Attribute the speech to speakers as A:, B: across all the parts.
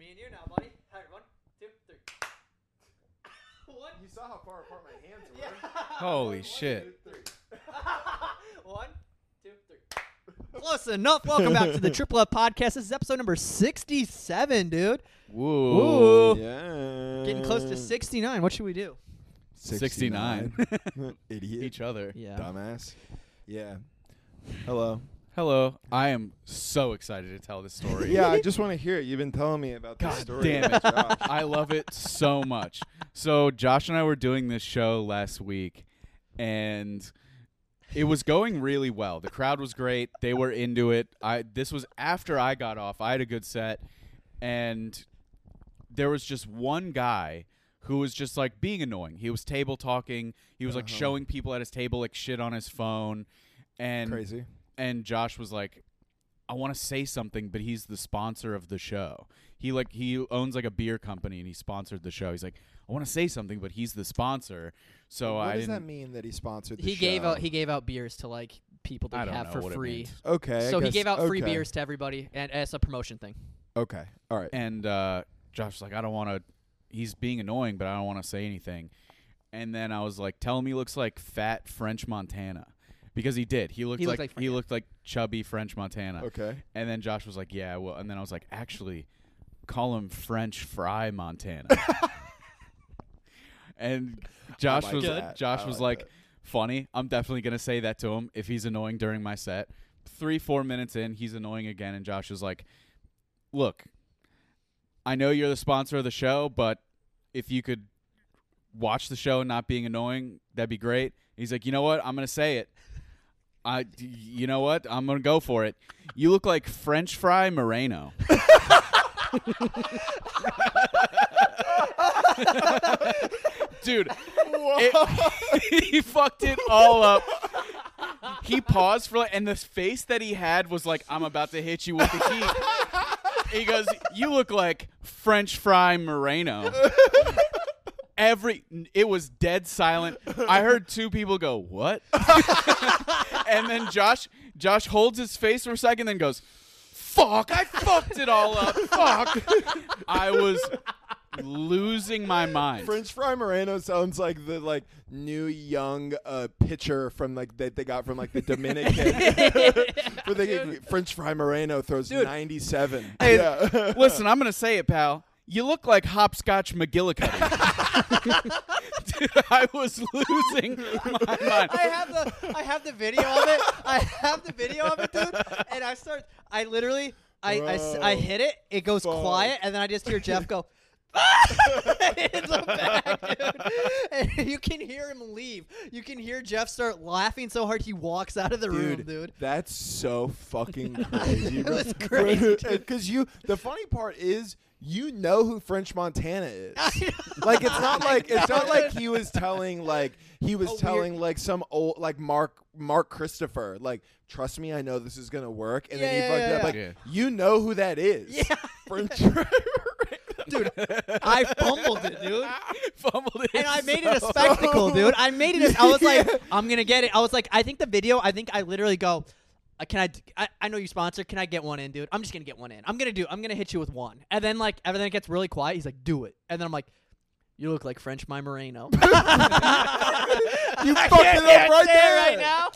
A: me and you now, buddy. All right, one, two, three. one.
B: You saw how far apart my hands were.
A: Yeah.
C: Holy shit.
A: one, two, three. Close enough. Welcome back to the Triple F Podcast. This is episode number 67, dude.
C: Woo.
B: Yeah.
A: Getting close to 69. What should we do?
C: 69.
B: Idiot.
C: Each other.
A: Yeah.
B: Dumbass. Yeah. Hello.
C: Hello. I am so excited to tell this story.
B: Yeah, I just want to hear it. You've been telling me about this
C: God
B: story.
C: damn it.
B: Josh.
C: I love it so much. So Josh and I were doing this show last week and it was going really well. The crowd was great. They were into it. I this was after I got off. I had a good set and there was just one guy who was just like being annoying. He was table talking. He was like
B: Uh-huh.
C: showing people at his table like shit on his phone and
B: Crazy.
C: And Josh was like, I want to say something, but he's the sponsor of the show. He like he owns like a beer company and he sponsored the show. He's like, I want to say something, but he's the sponsor. So
B: what
C: I
B: does that
C: didn't.
B: mean that he sponsored the
A: He gave out he gave out beers to like people to
C: I
A: have for free.
B: Okay. I
A: So he gave out free beers to everybody, and as a promotion thing.
B: Okay. All right.
C: And uh, Josh was like, I don't want to. He's being annoying, but I don't want to say anything. And then I was like, tell him he looks like fat French Montana. Because he did. He looked
A: He looked
C: like,
A: like
C: he looked like chubby French Montana.
B: Okay.
C: And then Josh was like, "Yeah, well." And then I was like, "Actually, call him French Fry Montana." and Josh
B: like
C: was
B: that.
C: Josh
B: I
C: was
B: like
C: like, "Funny. I'm definitely gonna say that to him if he's annoying during my set." Three, four minutes in, he's annoying again, and Josh is like, "Look, I know you're the sponsor of the show, but if you could watch the show and not being annoying, that'd be great." He's like, "You know what? I'm gonna say it." I, you know what? I'm gonna go for it. You look like French fry Moreno. Dude, it- he fucked it all up. He paused for like, and the face that he had was like, "I'm about to hit you with the heat." He goes, "You look like French fry Moreno." Every it was dead silent. I heard two people go, "What?" and then Josh Josh holds his face for a second, then goes, "Fuck! I fucked it all up. Fuck!" I was losing my mind.
B: French fry Moreno sounds like the like new young uh, pitcher from like that they got from like the Dominican. Where they get French fry Moreno throws 97.
C: Hey,
B: yeah.
C: Listen, I'm gonna say it, pal. You look like hopscotch McGillicuddy. Dude, I was losing my mind.
A: I have the I have the video of it. I have the video of it, dude. And I start. I literally. I
B: Bro.
A: hit it. It goes
B: Fuck.
A: quiet, and then I just hear Jeff go. in the back, dude. And you can hear him leave. You can hear Jeff start laughing so hard he walks out of the room, dude.
B: That's so fucking crazy.
A: It was crazy, dude.
B: Uh, because you, the funny part is, you know who French Montana is. Like it's not like it's not like he was telling like he was
A: A weird-
B: telling like some old like Mark Mark Christopher like trust me I know this is gonna work and then he
A: Yeah,
B: fucked
A: yeah,
B: up
A: yeah,
B: like
C: yeah.
B: you know who that is
A: Yeah.
B: French
A: dude. I fumbled it, dude.
C: Fumbled it.
A: and I made it a spectacle, dude. I made it. A, I was like, I'm gonna get it. I was like, I think the video. I think I literally go. Uh, can I, d- I? I know you sponsor. Can I get one in, dude? I'm just gonna get one in. I'm gonna do. I'm gonna hit you with one. And then like, and then it gets really quiet. He's like, do it. And then I'm like, you look like French my Moreno.
B: you
A: I
B: fucked it up right there
A: right now.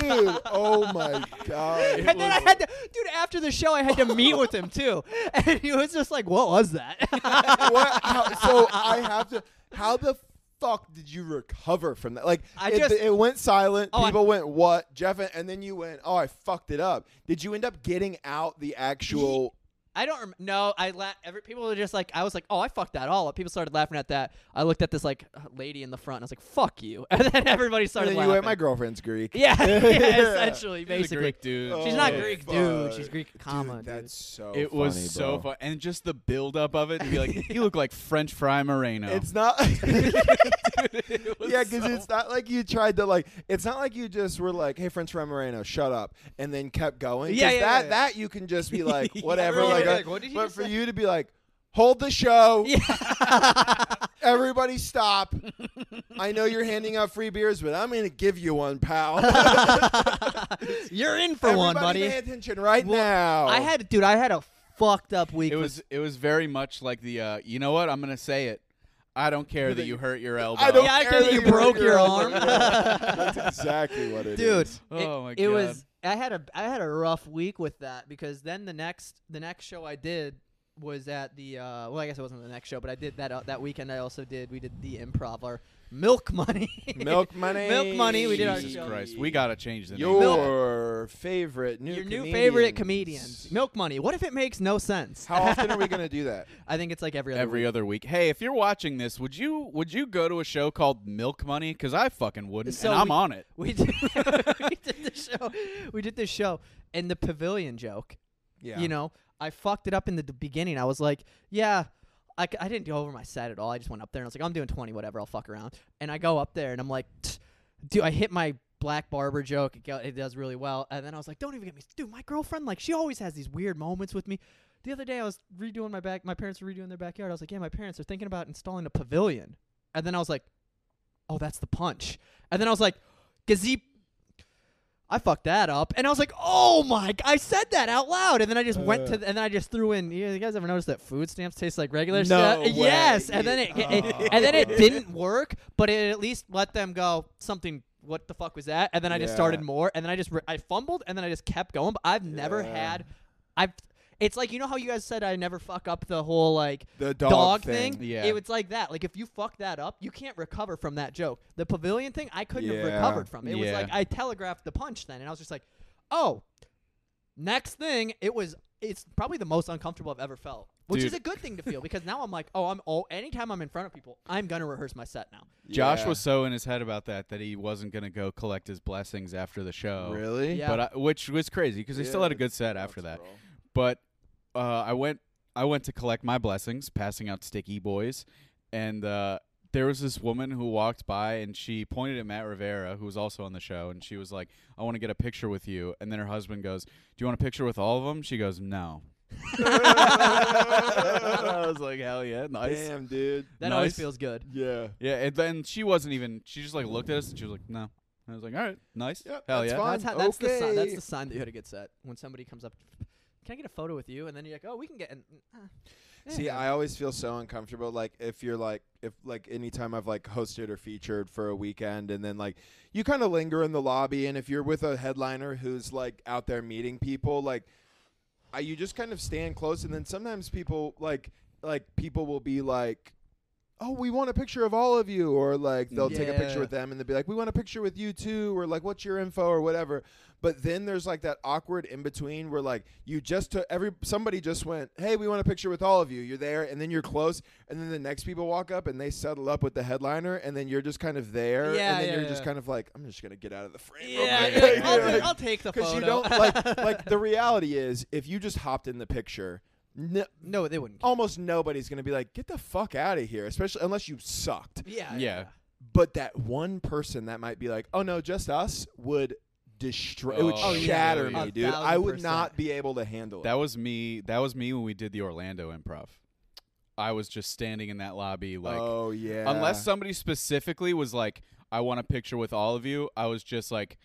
B: dude oh my god
A: And then I had to, dude. After the show, I had to meet with him too, and he was just like, "What was that?"
B: what how, so I have to how the fuck did you recover from that like
A: I
B: it,
A: just-
B: it went silent
A: Oh, I-
B: people went what Jeff and then you went oh I fucked it up did you end up getting out the actual
A: I don't rem- no. I la- every people were just like I was like, oh, I fucked that all up. People started laughing at that. I looked at this like lady in the front. and I was like, fuck you, and then everybody
B: and
A: started
B: then you
A: laughing.
B: went my girlfriend's Greek
A: yeah, yeah, essentially,
C: He's a
A: basically.
C: Greek dude.
A: She's not
B: Oh,
A: Greek, dude.
B: fuck.
A: She's Greek, comma, dude.
B: that's so
C: It was
B: funny,
C: so
B: bro.
C: fun, and just the build up of it to be like, you look like French fry Moreno.
B: It's not.
C: It was
B: yeah, because
C: so-
B: it's not like you tried to like. It's not like you just were like, "Hey, French fry Moreno, shut up," and then kept going. 'Cause
A: Yeah, yeah,
B: That
A: yeah.
B: that you can just be like, whatever.
A: really,
B: like,
A: yeah,
B: uh,
A: like, what did he
B: but for
A: say?
B: you to be like, hold the show.
A: yeah.
B: Everybody stop. I know you're handing out free beers, but I'm going to give you one, pal.
A: You're in for one,
B: Everybody
A: buddy.
B: pay attention right
A: Well,
B: now.
A: I had, dude, I had a fucked up week.
C: It was it was very much like the uh, you know what I'm gonna say it. I don't care that you hurt your elbow.
B: I don't
A: Yeah, I
B: care
A: care
B: that
A: that you
B: hurt
A: broke your arm.
B: That's exactly what it
A: dude.
B: is.
C: Oh my god.
A: it was. I had a I had a rough week with that because then the next the next show I did was at the uh, well I guess it wasn't the next show but I did that uh, that weekend I also did we did the improv our milk money
B: Milk money.
A: Milk money, we did our
C: Jesus
A: show.
C: Christ, we gotta change the name.
B: Your favorite new
A: your new
B: comedians.
A: favorite comedians milk money what if it makes no sense
B: How often are we gonna do that?
A: I think it's like every other
C: every
A: week.
C: other week. Hey, if you're watching this, would you would you go to a show called Milk Money? Because I fucking wouldn't,
A: So
C: and I'm
A: we-
C: on it.
A: we did, we did the show we did this show and the pavilion joke
B: Yeah.
A: You know, I fucked it up in the beginning. I was like, yeah, I, I didn't go over my set at all. I just went up there and I was like, I'm doing 20, whatever. I'll fuck around. And I go up there and I'm like, dude, I hit my black barber joke. It, go, it does really well. And then I was like, don't even get me, dude. My girlfriend, like, she always has these weird moments with me. The other day I was redoing my back. My parents were redoing their backyard. I was like, yeah, my parents are thinking about installing a pavilion. And then I was like, oh, that's the punch. And then I was like, gazebo. I fucked that up, and I was like, "Oh my!" I said that out loud, and then I just went
B: Uh.
A: to, th- and then I just threw in. You, you guys ever noticed that food stamps taste like regular
B: No
A: stuff?
B: way.
A: Yes, and then it, it- and then it didn't work, but it at least let them go something. What the fuck was that? And then I just started more, and then I just I fumbled, and then I just kept going. But I've never
B: Yeah.
A: had, I've. It's like you know how you guys said I never fuck up the whole like
B: The dog,
A: dog,
B: thing.
A: thing.
C: Yeah.
A: It was like that. Like if you fuck that up, you can't recover from that joke. The pavilion thing, I couldn't have
B: Yeah.
A: recovered from. It was
C: Yeah.
A: like I telegraphed the punch then, and I was just like, oh. Next thing, it was. It's probably the most uncomfortable I've ever felt, which is a good thing to feel because now I'm like, oh, I'm. Oh, anytime I'm in front of people, I'm gonna rehearse my set now.
C: Josh
B: Yeah.
C: was so in his head about that that he wasn't gonna go collect his blessings after the show.
B: really.
A: Yeah.
C: But I, which was crazy because he still had a good set after that. But uh, I went I went to collect my blessings, passing out sticky boys, and uh, there was this woman who walked by and she pointed at Matt Rivera, who was also on the show, and she was like, "I want to get a picture with you." And then her husband goes, "Do you want a picture with all of them?" She goes, "No." I was like, "Hell yeah, nice."
B: Damn, dude.
A: That always
C: Nice.
A: feels good.
B: Yeah.
C: Yeah, and then she wasn't even. She just like looked at us and she was like, "No." And I was like, "All right, nice,
B: Yep,
C: hell
B: that's
C: yeah."
B: fine.
A: That's how, that's the sign. That's
B: Okay.
A: the sign that you had a good set. When somebody comes up, can I get a photo with you? And then you're like, oh, we can get. An, uh,
B: See. I always feel so uncomfortable. Like if you're like, if like anytime I've like hosted or featured for a weekend, and then like you kind of linger in the lobby, and if you're with a headliner who's like out there meeting people, like I, you just kind of stand close, and then sometimes people like like people will be like. Oh, we want a picture of all of you, or like they'll take a picture
A: Yeah.
B: with them and they'll be like, "We want a picture with you too," or like, "What's your info?" or whatever. But then there's like that awkward in between where like you just took every somebody just went, "Hey, we want a picture with all of you." You're there, and then you're close, and then the next people walk up and they settle up with the headliner, and then you're just kind of there,
A: Yeah,
B: and then
A: yeah,
B: you're just
A: yeah.
B: kind of like, "I'm just gonna get out of the frame."
A: yeah,
B: real
A: you're like, I'll,
B: You're
A: ta-
B: like-
A: I'll take the photo.
B: Because you don't like like the reality is if you just hopped in the picture, no,
A: no, they wouldn't.
B: almost nobody's gonna be like, "Get the fuck out of here," especially unless you sucked.
A: Yeah,
C: Yeah.
B: But that one person that might be like, "Oh no, just us," would destroy. it would
C: Oh, yeah.
B: shatter
C: Oh,
B: me,
A: A
B: dude. I would
A: percent.
B: not be able to handle
C: That
B: it.
C: was me. That was me when we did the Orlando Improv. I was just standing in that lobby, like,
B: oh yeah.
C: unless somebody specifically was like, "I want a picture with all of you," I was just like,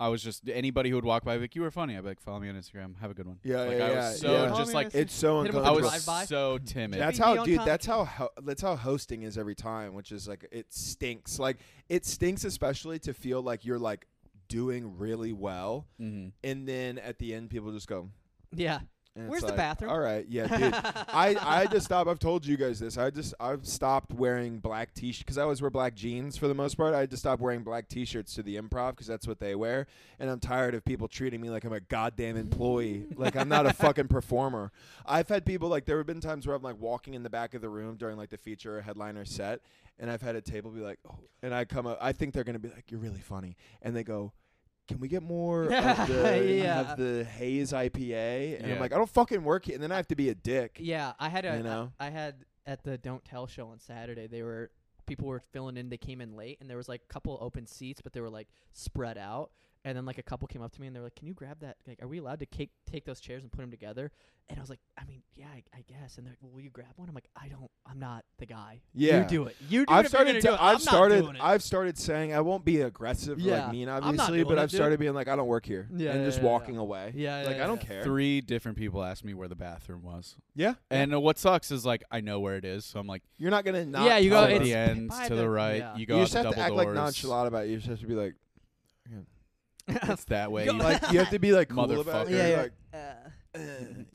C: I was just anybody who would walk by, like, "You were funny." I'd be like, "Follow me on Instagram. Have a good one."
B: Yeah,
C: like,
B: yeah,
C: I
B: yeah,
C: was so
B: yeah.
C: just like,
B: it's so
A: Hit 'em with
C: I
A: a
B: uncomfortable.
C: was
A: drive-by.
C: so timid.
B: That's how, dude.
A: time.
B: That's how ho- that's how hosting is every time, which is like it stinks. Like it stinks, especially to feel like you're like doing really well,
C: hmm
B: and then at the end, people just go.
A: Yeah.
B: And
A: Where's the
B: like,
A: bathroom?
B: All right, yeah, dude. I I just stopped. I've told you guys this. I just I've stopped wearing black t-shirts because I always wear black jeans for the most part. I had to stop wearing black t-shirts to the improv because that's what they wear, and I'm tired of people treating me like I'm a goddamn employee, like I'm not a fucking performer. I've had people like there have been times where I'm like walking in the back of the room during like the feature or headliner set, and I've had a table be like, oh, and I come up, I think they're gonna be like, you're really funny, and they go. Can we get more of the,
A: Yeah.
B: of the haze IPA? And
C: Yeah.
B: I'm like, I don't fucking work here. And then I have to be a dick.
A: Yeah, I had a.
B: You know?
A: I had at the Don't Tell show on Saturday. They were people were filling in. They came in late, and there was like a couple open seats, but they were like spread out. And then like a couple came up to me and they were like, "Can you grab that? Like, are we allowed to take take those chairs and put them together?" And I was like, "I mean, yeah, I, I guess." And they're like, "Well, will you grab one?" I'm like, "I don't. I'm not the guy.
B: Yeah.
A: you do it. You do
B: I've
A: it
B: started.
A: gonna do it.
B: I've
A: I'm
B: started.
A: Not doing it.
B: I've started saying I won't be aggressive,
A: Yeah.
B: like mean, obviously, but I've
A: dude.
B: started being like, I don't work here,
A: Yeah,
B: and
A: yeah,
B: just
A: yeah, yeah.
B: walking away.
A: Yeah,
B: like
A: yeah,
B: I don't
A: yeah.
B: care.
C: Three different people asked me where the bathroom was,
B: Yeah,
C: and uh, what sucks is like I know where it is, so I'm like,
B: you're not gonna not.
A: Yeah, you go
C: at the end to
A: the-
C: the right.
A: yeah.
C: You go
B: You just have to act like nonchalant about it. You just have to be like,
C: It's that way.
A: Go-
C: You-
B: like you have to be like cool about
C: Motherfucker.
B: it.
A: Yeah, yeah.
B: Like,
A: Uh,
B: uh,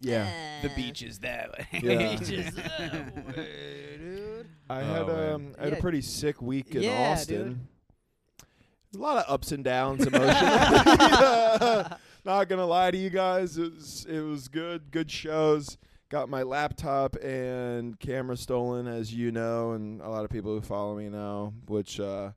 B: yeah.
C: the beach is that way.
B: Yeah.
A: Beaches that way, dude.
B: I
C: Oh,
B: had
C: man.
B: um, I had
A: Yeah.
B: a pretty sick week in
A: Yeah,
B: Austin. A lot of ups and downs emotionally. Not gonna lie to you guys, it was it was good. Good shows. Got my laptop and camera stolen, as you know, and a lot of people who follow me know, which uh,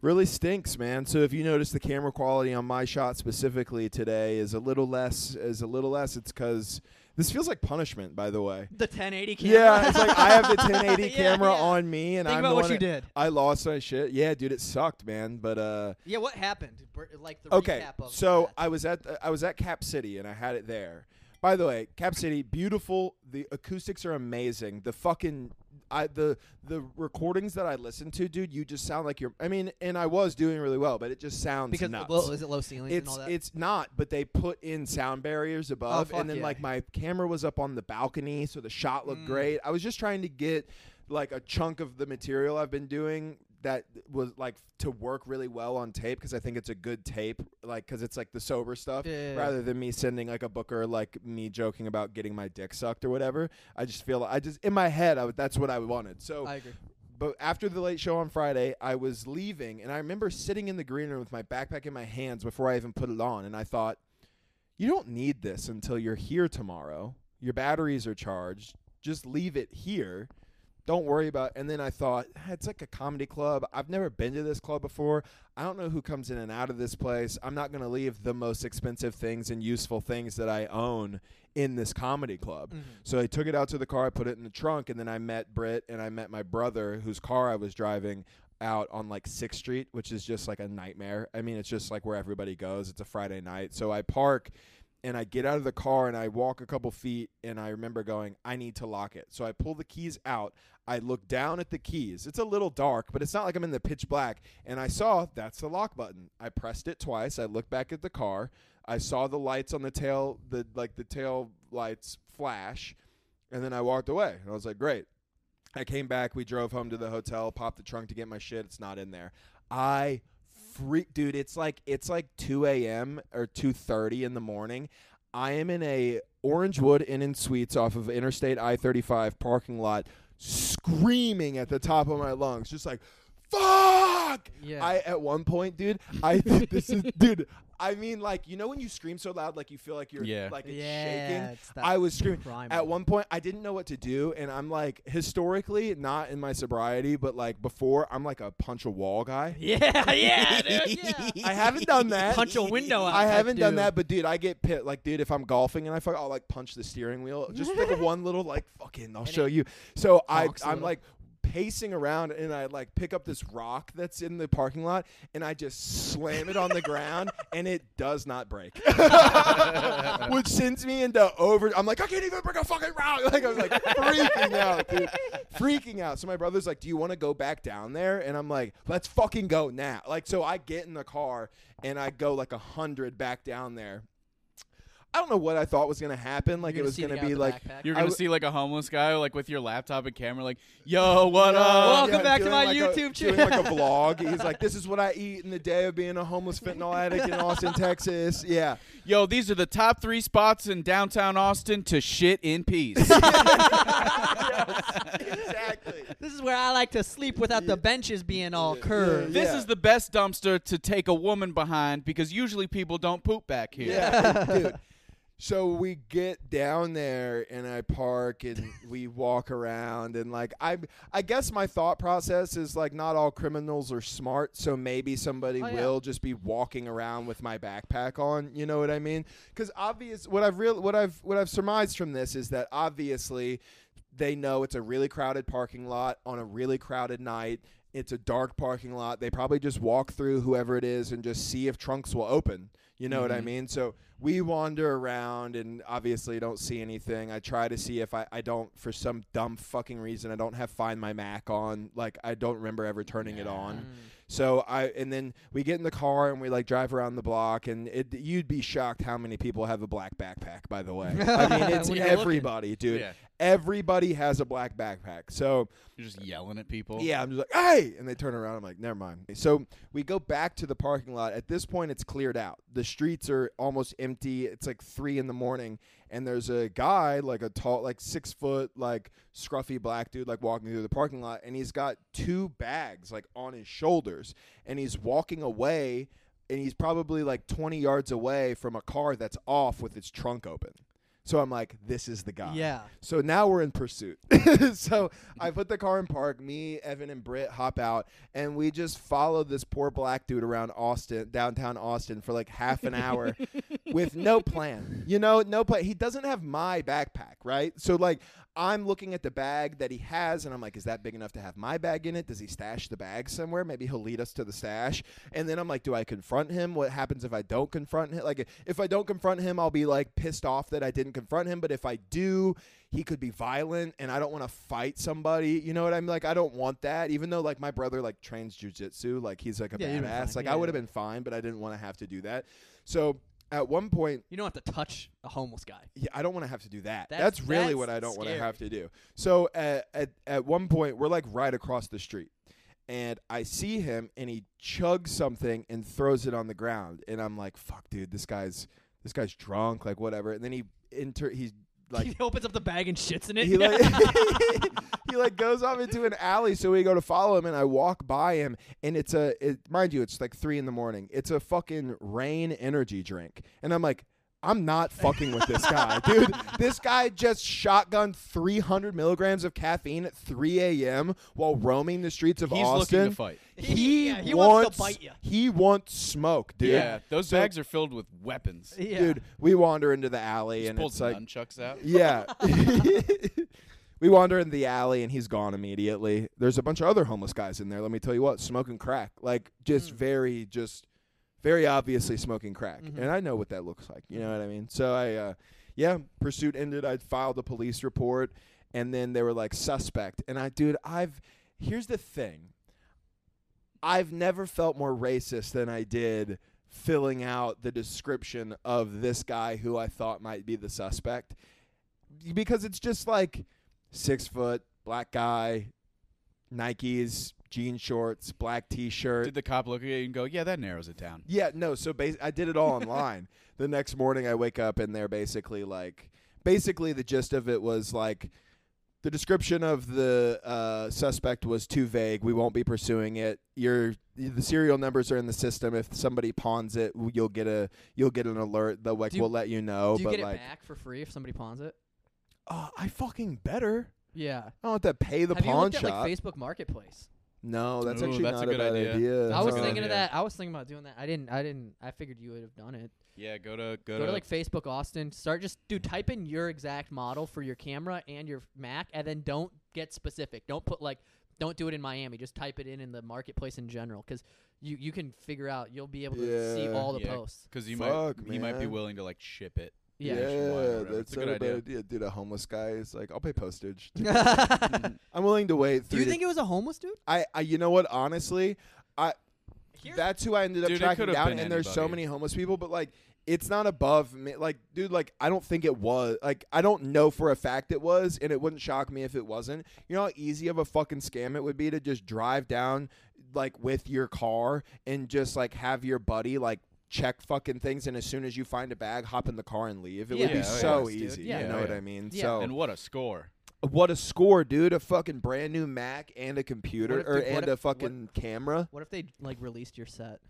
B: really stinks, man. So if you notice the camera quality on my shot specifically today is a little less, is a little less. It's because this feels like punishment, by the way.
A: The 1080 camera.
B: Yeah, it's like I have the 1080
A: Yeah,
B: camera
A: yeah.
B: on me, and
A: Think
B: I'm
A: about what you did.
B: I lost my shit. Yeah, dude, it sucked, man. But uh,
A: Yeah, what happened? Like the
B: okay.
A: recap of
B: So
A: that.
B: I was at the, I was at Cap City, and I had it there. By the way, Cap City, beautiful. The acoustics are amazing. The fucking I the the recordings that I listened to, dude, you just sound like you're. I mean, and I was doing really well, but it just sounds
A: because
B: nuts.
A: low, is it low ceilings and
B: It's
A: all that?
B: it's not, but they put in sound barriers above,
A: fuck
B: and then
A: yeah.
B: like my camera was up on the balcony, so the shot looked
A: Mm.
B: great. I was just trying to get like a chunk of the material I've been doing that was like to work really well on tape because I think it's a good tape, like because it's like the sober stuff
A: Yeah,
B: rather than me sending like a booker like me joking about getting my dick sucked or whatever. I just feel I just in my head I would, that's what I wanted. So
A: I agree.
B: but after the late show on Friday, I was leaving, and I remember sitting in the green room with my backpack in my hands before I even put it on, and I thought, you don't need this until you're here tomorrow. Your batteries are charged. Just leave it here. Don't worry about. And then I thought, "Ah, it's like a comedy club. I've never been to this club before. I don't know who comes in and out of this place. I'm not going to leave the most expensive things and useful things that I own in this comedy club.
A: Mhm.
B: So I took it out to the car, I put it in the trunk, and then I met Britt and I met my brother, whose car I was driving out on like Sixth Street, which is just like a nightmare. I mean, it's just like where everybody goes. It's a Friday night, so I park and I get out of the car and I walk a couple feet, and I remember going, I need to lock it. So I pull the keys out. I look down at the keys. It's a little dark, but it's not like I'm in the pitch black. And I saw that's the lock button. I pressed it twice. I looked back at the car. I saw the lights on the tail, the like the tail lights flash, and then I walked away. And I was like, great. I came back. We drove home to the hotel, popped the trunk to get my shit. It's not in there. I dude. It's like it's like 2 a.m. or 2:30 in the morning. I am in a Orangewood Inn and Suites off of Interstate I-35 parking lot, screaming at the top of my lungs, just like, "Fuck!"
A: Yeah.
B: I at one point, dude. I this is, dude. I mean, like you know when you scream so loud, like you feel like you're
C: Yeah.
B: like it's
A: yeah,
B: shaking.
A: it's
B: I was screaming.
A: primal.
B: At one point, I didn't know what to do, and I'm like, historically, not in my sobriety, but like before, I'm like a punch a wall guy.
A: Yeah, yeah, dude. Yeah.
B: I haven't done that.
A: Punch a window out.
B: I haven't done
A: dude.
B: that, but dude, I get pit. Like, dude, if I'm golfing and I fuck, I'll like punch the steering wheel. Just like one little like fucking. I'll
A: And
B: show you. So I,
A: honks a
B: I'm
A: little.
B: like pacing around and I like pick up this rock that's in the parking lot and I just slam it on the ground and it does not break, which sends me into over. I'm like, I can't even break a fucking rock. Like I was like freaking out, dude, freaking out. So my brother's like, Do you want to go back down there? And I'm like, Let's fucking go now. Like so, I get in the car and I go like a hundred back down there. I don't know what I thought was gonna happen. Like
A: You're
B: it was
A: see the
B: gonna be like.
A: backpack.
C: You're gonna
B: w-
C: see like a homeless guy like with your laptop and camera, like, "Yo, what
B: Yeah,
C: up?"
A: Welcome
B: yeah,
A: back to my
B: like a-
A: YouTube
B: Doing like a vlog. He's like, "This is what I eat in the day of being a homeless fentanyl addict in Austin, Texas." Yeah,
C: Yo, these are the top three spots in downtown Austin to shit in peace.
B: exactly.
A: This is where I like to sleep without the benches being all
B: Yeah,
A: curved.
C: This is the best dumpster to take a woman behind because usually people don't poop back here.
B: Yeah, dude. So we get down there and I park and we walk around and like I I guess my thought process is like not all criminals are smart so maybe somebody
A: Oh, yeah.
B: will just be walking around with my backpack on you know what I mean cuz obvious what I've real what I've what I've surmised from this is that obviously they know it's a really crowded parking lot on a really crowded night It's a dark parking lot. They probably just walk through whoever it is and just see if trunks will open. You know what I
C: Mhm.
B: mean? So we wander around and obviously don't see anything. I try to see if I, I don't, for some dumb fucking reason, I don't have Find My Mac on. Like, I don't remember ever turning it on. So I and then we get in the car and we like drive around the block and it you'd be shocked how many people have a black backpack by the way. I mean it's
A: When you're looking.
B: everybody, dude.
C: Yeah.
B: Everybody has a black backpack. So
C: You're just yelling at people.
B: yeah, I'm just like, hey, and they turn around. I'm like, never mind. So we go back to the parking lot. At this point, it's cleared out. The streets are almost empty. It's like three in the morning, and there's a guy, like a tall, like six foot, like scruffy black dude, like walking through the parking lot, and he's got two bags like on his shoulders, and he's walking away. And he's probably like 20 yards away from a car that's off with its trunk open. So I'm like, this is the guy.
A: Yeah.
B: So now we're in pursuit. so I put the car in park. Me, Evan, and Britt hop out, and we just follow this poor black dude around Austin, downtown Austin, for like half an hour with no plan. You know, no plan. He doesn't have my backpack, right? So like, I'm looking at the bag that he has, and I'm like, is that big enough to have my bag in it? Does he stash the bag somewhere? Maybe he'll lead us to the stash. And then I'm like, do I confront him? What happens if I don't confront him? Like, if I don't confront him, I'll be like pissed off that I didn't confront him. But if I do, he could be violent, and I don't want to fight somebody. You know what I mean? Like, I don't want that. Even though like my brother like trains jujitsu, like he's like a
A: Yeah,
B: badass. Like
A: Yeah,
B: I would have
A: yeah.
B: been fine, but I didn't want to have to do that. So at one point,
A: You don't have to touch a homeless guy.
B: yeah, I don't want to have to do that. That's,
A: That's-
B: really
A: that's
B: what I don't want to have to do. So at, at at one point, we're like right across the street, and I see him, and he chugs something and throws it on the ground, and I'm like, "Fuck, dude, this guy's this guy's drunk, like whatever." And then he inter he's like
A: he opens up the bag and shits in it.
B: he like he like goes off into an alley so we go to follow him and i walk by him and it's a it, mind you it's like three in the morning it's a fucking Reign energy drink and i'm like i'm not fucking with this guy dude this guy just shotgunned 300 milligrams of caffeine at 3 a.m while roaming the streets of Austin.
C: He's
B: austin
C: looking to fight.
B: he,
A: Yeah, he
B: wants,
A: wants to bite ya.
B: he wants smoke dude
C: Yeah, those
B: So-
C: bags are filled with weapons.
A: yeah.
B: dude we wander into the alley
C: Just
B: and
C: pulls
B: it's like
C: nunchucks out.
B: yeah. we wander in the alley and he's gone immediately. There's a bunch of other homeless guys in there. Let me tell you what, smoking crack. Like just
A: Mm.
B: very just very obviously smoking crack.
A: Mhm.
B: And I know what that looks like. You know what I mean? So I uh yeah, pursuit ended. I filed a police report and then they were like suspect. And I dude, I've here's the thing. I've never felt more racist than I did filling out the description of this guy who I thought might be the suspect. Because it's just like six foot, black guy, Nikes, jean shorts, black t shirt.
C: Did the cop look at you and go, "Yeah, that narrows it down."
B: Yeah, no. So bas- I did it all online. the next morning, I wake up and they're basically like, basically the gist of it was like, the description of the uh, suspect was too vague. We won't be pursuing it. Your the serial numbers are in the system. If somebody pawns it, you'll get a you'll get an alert. They'll like
A: you-
B: we'll let you know.
A: Do you
B: but
A: get
B: like,
A: it back for free if somebody pawns it?
B: Uh, I fucking better.
A: Yeah.
B: I don't have to pay the
A: Have you
B: pawn
A: looked at
B: shop.
A: like Facebook Marketplace?
B: no, that's
C: Ooh,
B: actually
C: that's a
B: not a,
C: good
B: bad
C: idea.
B: idea.
C: That's
A: I
C: a
A: was
C: good
A: thinking of
C: idea.
A: that. I was thinking about doing that. I didn't. I didn't. I figured you would have done it.
C: Yeah, go to go,
A: Go to like Facebook Austin. Start just dude. Type in your exact model for your camera and your Mac, and then don't get specific. Don't put like. Don't do it in Miami. Just type it in in the marketplace in general, because you you can figure out. You'll be able to see
B: Yeah.
A: all the
C: Yeah.
A: posts.
C: because you
B: Fuck,
C: might you might be
B: man.
C: willing to like ship it.
A: Yeah.
B: Yeah,
C: nationwide or whatever.
B: that's
C: It's a good
B: a bad
C: idea.
B: idea. Dude, a homeless guy is like, I'll pay postage. I'm willing to wait.
A: Do you
B: three to-
A: think it was a homeless dude?
B: I, I, you know what? Honestly, I
A: Here's-
B: that's who I ended up
C: Dude,
B: tracking
C: could've
B: down.
C: been
B: And there's so many homeless people, but like, it's not above me. Like, dude, like, I don't think it was. Like, I don't know for a fact it was, and it wouldn't shock me if it wasn't. You know how easy of a fucking scam it would be to just drive down, like, with your car and just like have your buddy like. Check fucking things, and as soon as you find a bag, hop in the car and leave. It would be
C: of
B: so
A: course,
B: easy.
A: Yeah.
B: you know oh,
C: Yeah,
B: what. I mean?
A: Yeah.
B: So
C: And what a score!
B: what a score, dude! A fucking brand new Mac and a computer,
A: What if-
B: or and
A: if-
B: a
A: what-
B: fucking camera.
A: What if they like released your set?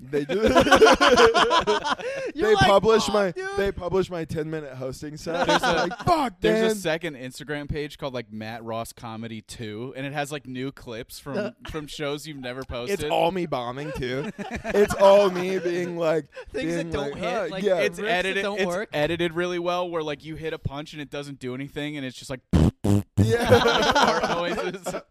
B: They do. They
A: like,
B: publish my
A: dude."
B: they publish my ten minute hosting set.
C: There's a-
B: like fuck,
C: There's
B: man.
C: a second Instagram page called like Matt Ross Comedy Two, and it has like new clips from from shows you've never posted.
B: it's all me bombing too. it's all me being like
A: Things that don't
B: like,
A: hit,
B: "Ah,
A: like,
B: yeah.
C: it's edited.
A: don't
C: it's
A: work.
C: edited really well, where like you hit a punch and it doesn't do anything, and it's just like
B: yeah.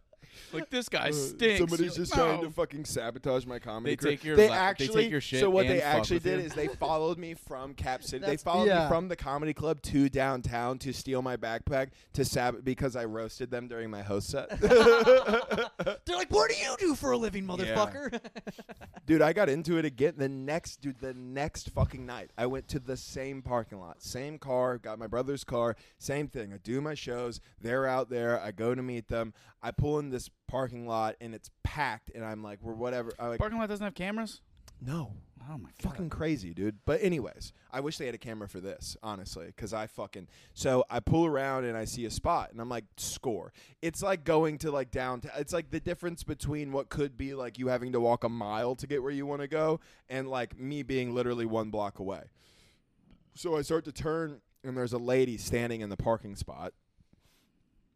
C: Fart noises. Like this guy
B: Uh,
C: stinks.
B: Somebody's
C: You're
B: just
C: like,
B: trying
C: "No."
B: to fucking sabotage my comedy
C: They
B: career.
C: take your
B: they
C: la- they
B: actually
C: take your shit
B: So what
C: and
B: they
C: fuck
B: actually
C: with
B: did
C: you?
B: is they followed me from Cap City. They
A: That's-
B: followed
A: yeah.
B: me from the comedy club to downtown to steal my backpack to sab because I roasted them during my host set.
A: They're like, "What do you do for a living, motherfucker?"
B: dude, I got into it again the next dude the next fucking night. I went to the same parking lot, same car, got my brother's car, same thing. I do my shows, they're out there, I go to meet them. I pull in this parking lot and it's packed and I'm like, we're whatever. I'm like,
C: Parking lot doesn't have cameras.
B: no.
C: Oh my god.
B: Fucking crazy, dude. But anyways, I wish they had a camera for this, honestly, because I fucking. So I pull around and I see a spot, and I'm like, score. It's like going to like downtown. It's like the difference between what could be like you having to walk a mile to get where you want to go, and like me being literally one block away. So I start to turn, and there's a lady standing in the parking spot.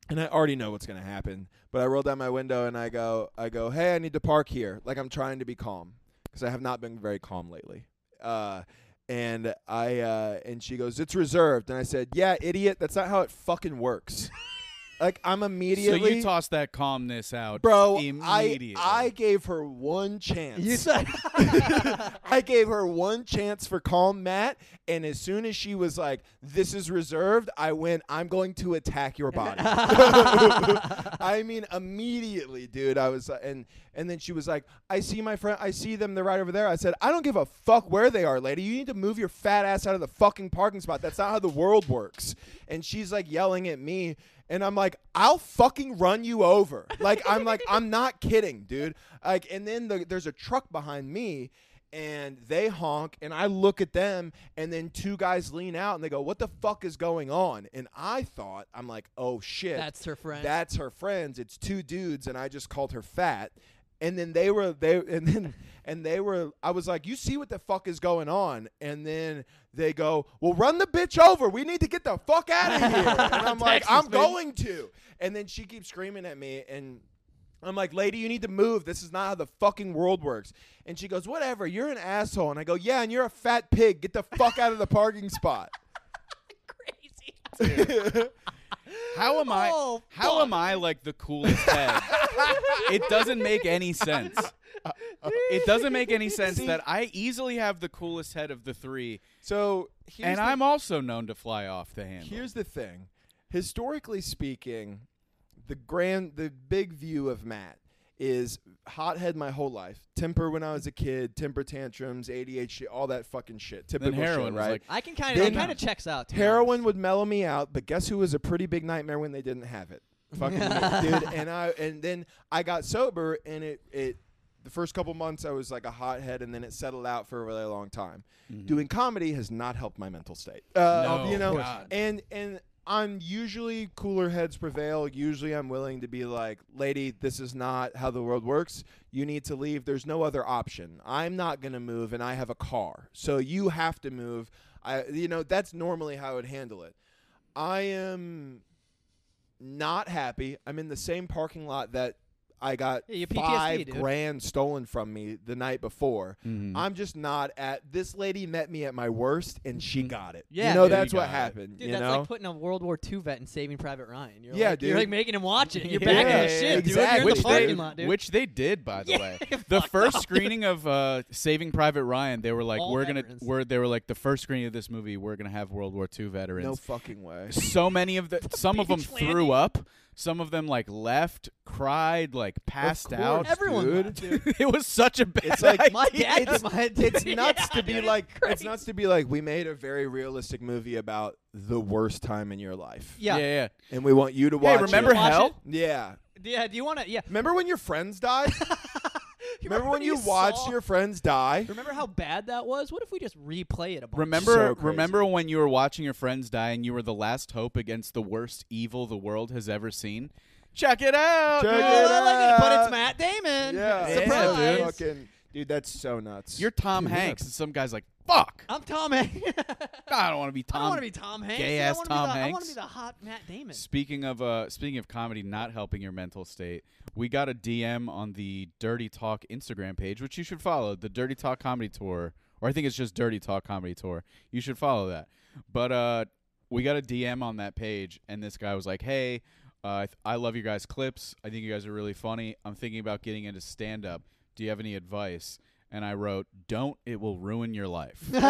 B: And I already know what's gonna happen, but I roll down my window and I go, I go, hey, I need to park here. Like I'm trying to be calm because I have not been very calm lately. Uh, and I uh, and she goes, "It's reserved." And I said, "Yeah, idiot. That's not how it fucking works." like I'm immediately.
C: So you tossed that calmness out,
B: bro. I
C: Immediately.
B: I gave her one chance.
A: you said.
B: I gave her one chance for calm Matt, and as soon as she was like, "This is reserved," I went, "I'm going to attack your body." I mean, immediately, dude. I was, uh, and and then she was like, "I see my friend. I see them. They're right over there." I said, "I don't give a fuck where they are, lady. You need to move your fat ass out of the fucking parking spot. That's not how the world works." And she's like yelling at me. And I'm like, I'll fucking run you over. Like, I'm like, I'm not kidding, dude. Like, and then the, there's a truck behind me, and they honk, and I look at them, and then two guys lean out, and they go, "What the fuck is going on?" And I thought, I'm like, "Oh shit,
A: That's her friend.
B: that's her friends. It's two dudes, and I just called her fat." And then they were they and then and they were I was like, "You see what the fuck is going on?" And then they go, "Well, run the bitch over. We need to get the fuck out of here." And I'm like, "I'm
A: baby.
B: going to." And then she keeps screaming at me and I'm like, lady, you need to move. This is not how the fucking world works. And she goes, whatever, you're an asshole. And I go, yeah, and you're a fat pig. Get the fuck out of the parking spot.
A: crazy.
C: How am I?
A: Oh,
C: how
A: fuck.
C: am I like the coolest head? it doesn't make any sense. Uh, it doesn't make any sense
B: See-
C: that I easily have the coolest head of the three,
B: So here's
C: and
B: the,
C: I'm also known to fly off the handle.
B: here's the thing. Historically speaking, the grand, the big view of Matt is hothead my whole life. Temper when I was a kid, temper tantrums, ADHD, all that fucking shit. Typical
C: then heroin
B: shit, right?
C: like,
A: I can kind of. It kind of checks out.
B: Heroin would mellow me out, but guess who was a pretty big nightmare when they didn't have it? Fucking me, dude. And I and then I got sober, and it it the first couple months I was like a hothead, and then it settled out for a really long time. Doing comedy has not helped my mental state. Uh,
C: No,
B: you know,
C: God.
B: and and. I'm usually cooler heads prevail. Usually, I'm willing to be like, "Lady, this is not how the world works. You need to leave. There's no other option. I'm not gonna move, and I have a car, so you have to move." I, you know, that's normally how I would handle it. I am not happy. I'm in the same parking lot that I got
A: Yeah, PTSD,
B: five
A: dude.
B: grand stolen from me the night before.
C: Mhm.
B: I'm just not at. This lady met me at my worst, and she got it.
A: Yeah,
B: you know
A: dude.
B: that's
C: You
B: what
C: it.
B: happened.
A: Dude,
B: you
A: that's
B: know,
A: like putting a World War II vet in Saving Private Ryan. You're
B: Yeah,
A: like, You're like making him watch it. You're
B: Yeah,
A: back in the shit, dude.
B: exactly.
A: You're in
C: which
A: the
C: they,
A: lot, dude.
C: which they did, by the
A: Yeah,
C: way. The first
A: up,
C: screening of uh, Saving Private Ryan, they were like,
A: All
C: "We're gonna," we're, they were like, "The first screening of this movie, we're gonna have World War II veterans."
B: no fucking way.
C: so many of the some of them threw up some of them like left cried like passed
B: course,
C: out
A: Everyone
B: dude.
A: laughed, dude.
C: it was such a bad
B: It's like-
A: My dad
B: It's-
A: my
B: It's nuts
A: Yeah,
B: to be
A: dude,
B: like.
A: it's
B: It's
A: crazy.
B: nuts to be like. We made a very realistic movie about the worst time in your life,
A: Yeah.
C: yeah yeah
B: and we want you to
C: hey
B: watch.
C: remember
B: it.
A: Watch
C: hell
A: it?
B: Yeah.
A: Yeah. Do you want to? Yeah.
B: Remember when your friends died?
A: You
B: remember when you watched
A: saw-
B: your friends die?
A: Remember how bad that was? What if we just replay it a bunch?
C: remember
B: So
C: remember when you were watching your friends die and you were the last hope against the worst evil the world has ever seen check it out
B: Check
C: dude.
B: it
A: look it, but it's Matt Damon.
B: Yeah,
C: Yeah,
A: Surprise.
C: dude.
B: Fucking, dude, that's so nuts.
C: you're tom
B: Dude,
C: hanks and some guy's like fuck
A: I'm Tom Hanks.
C: i don't want to be Tom.
A: I want to be Tom Hanks.
C: gay ass
A: I wanna
C: Tom
A: be the, I want
C: Hanks.
A: to be the hot Matt Damon.
C: Speaking of uh, speaking of comedy not helping your mental state, we got a DM on the Dirty Talk Instagram page, which you should follow, the Dirty Talk Comedy Tour, or I think it's just Dirty Talk Comedy Tour. You should follow that. But uh, we got a DM on that page, and this guy was like, "Hey, Uh, I, th- I love your guys' clips. I think you guys are really funny. I'm thinking about getting into stand up. Do you have any advice? And I wrote, "Don't. It will ruin your life."
B: Damn,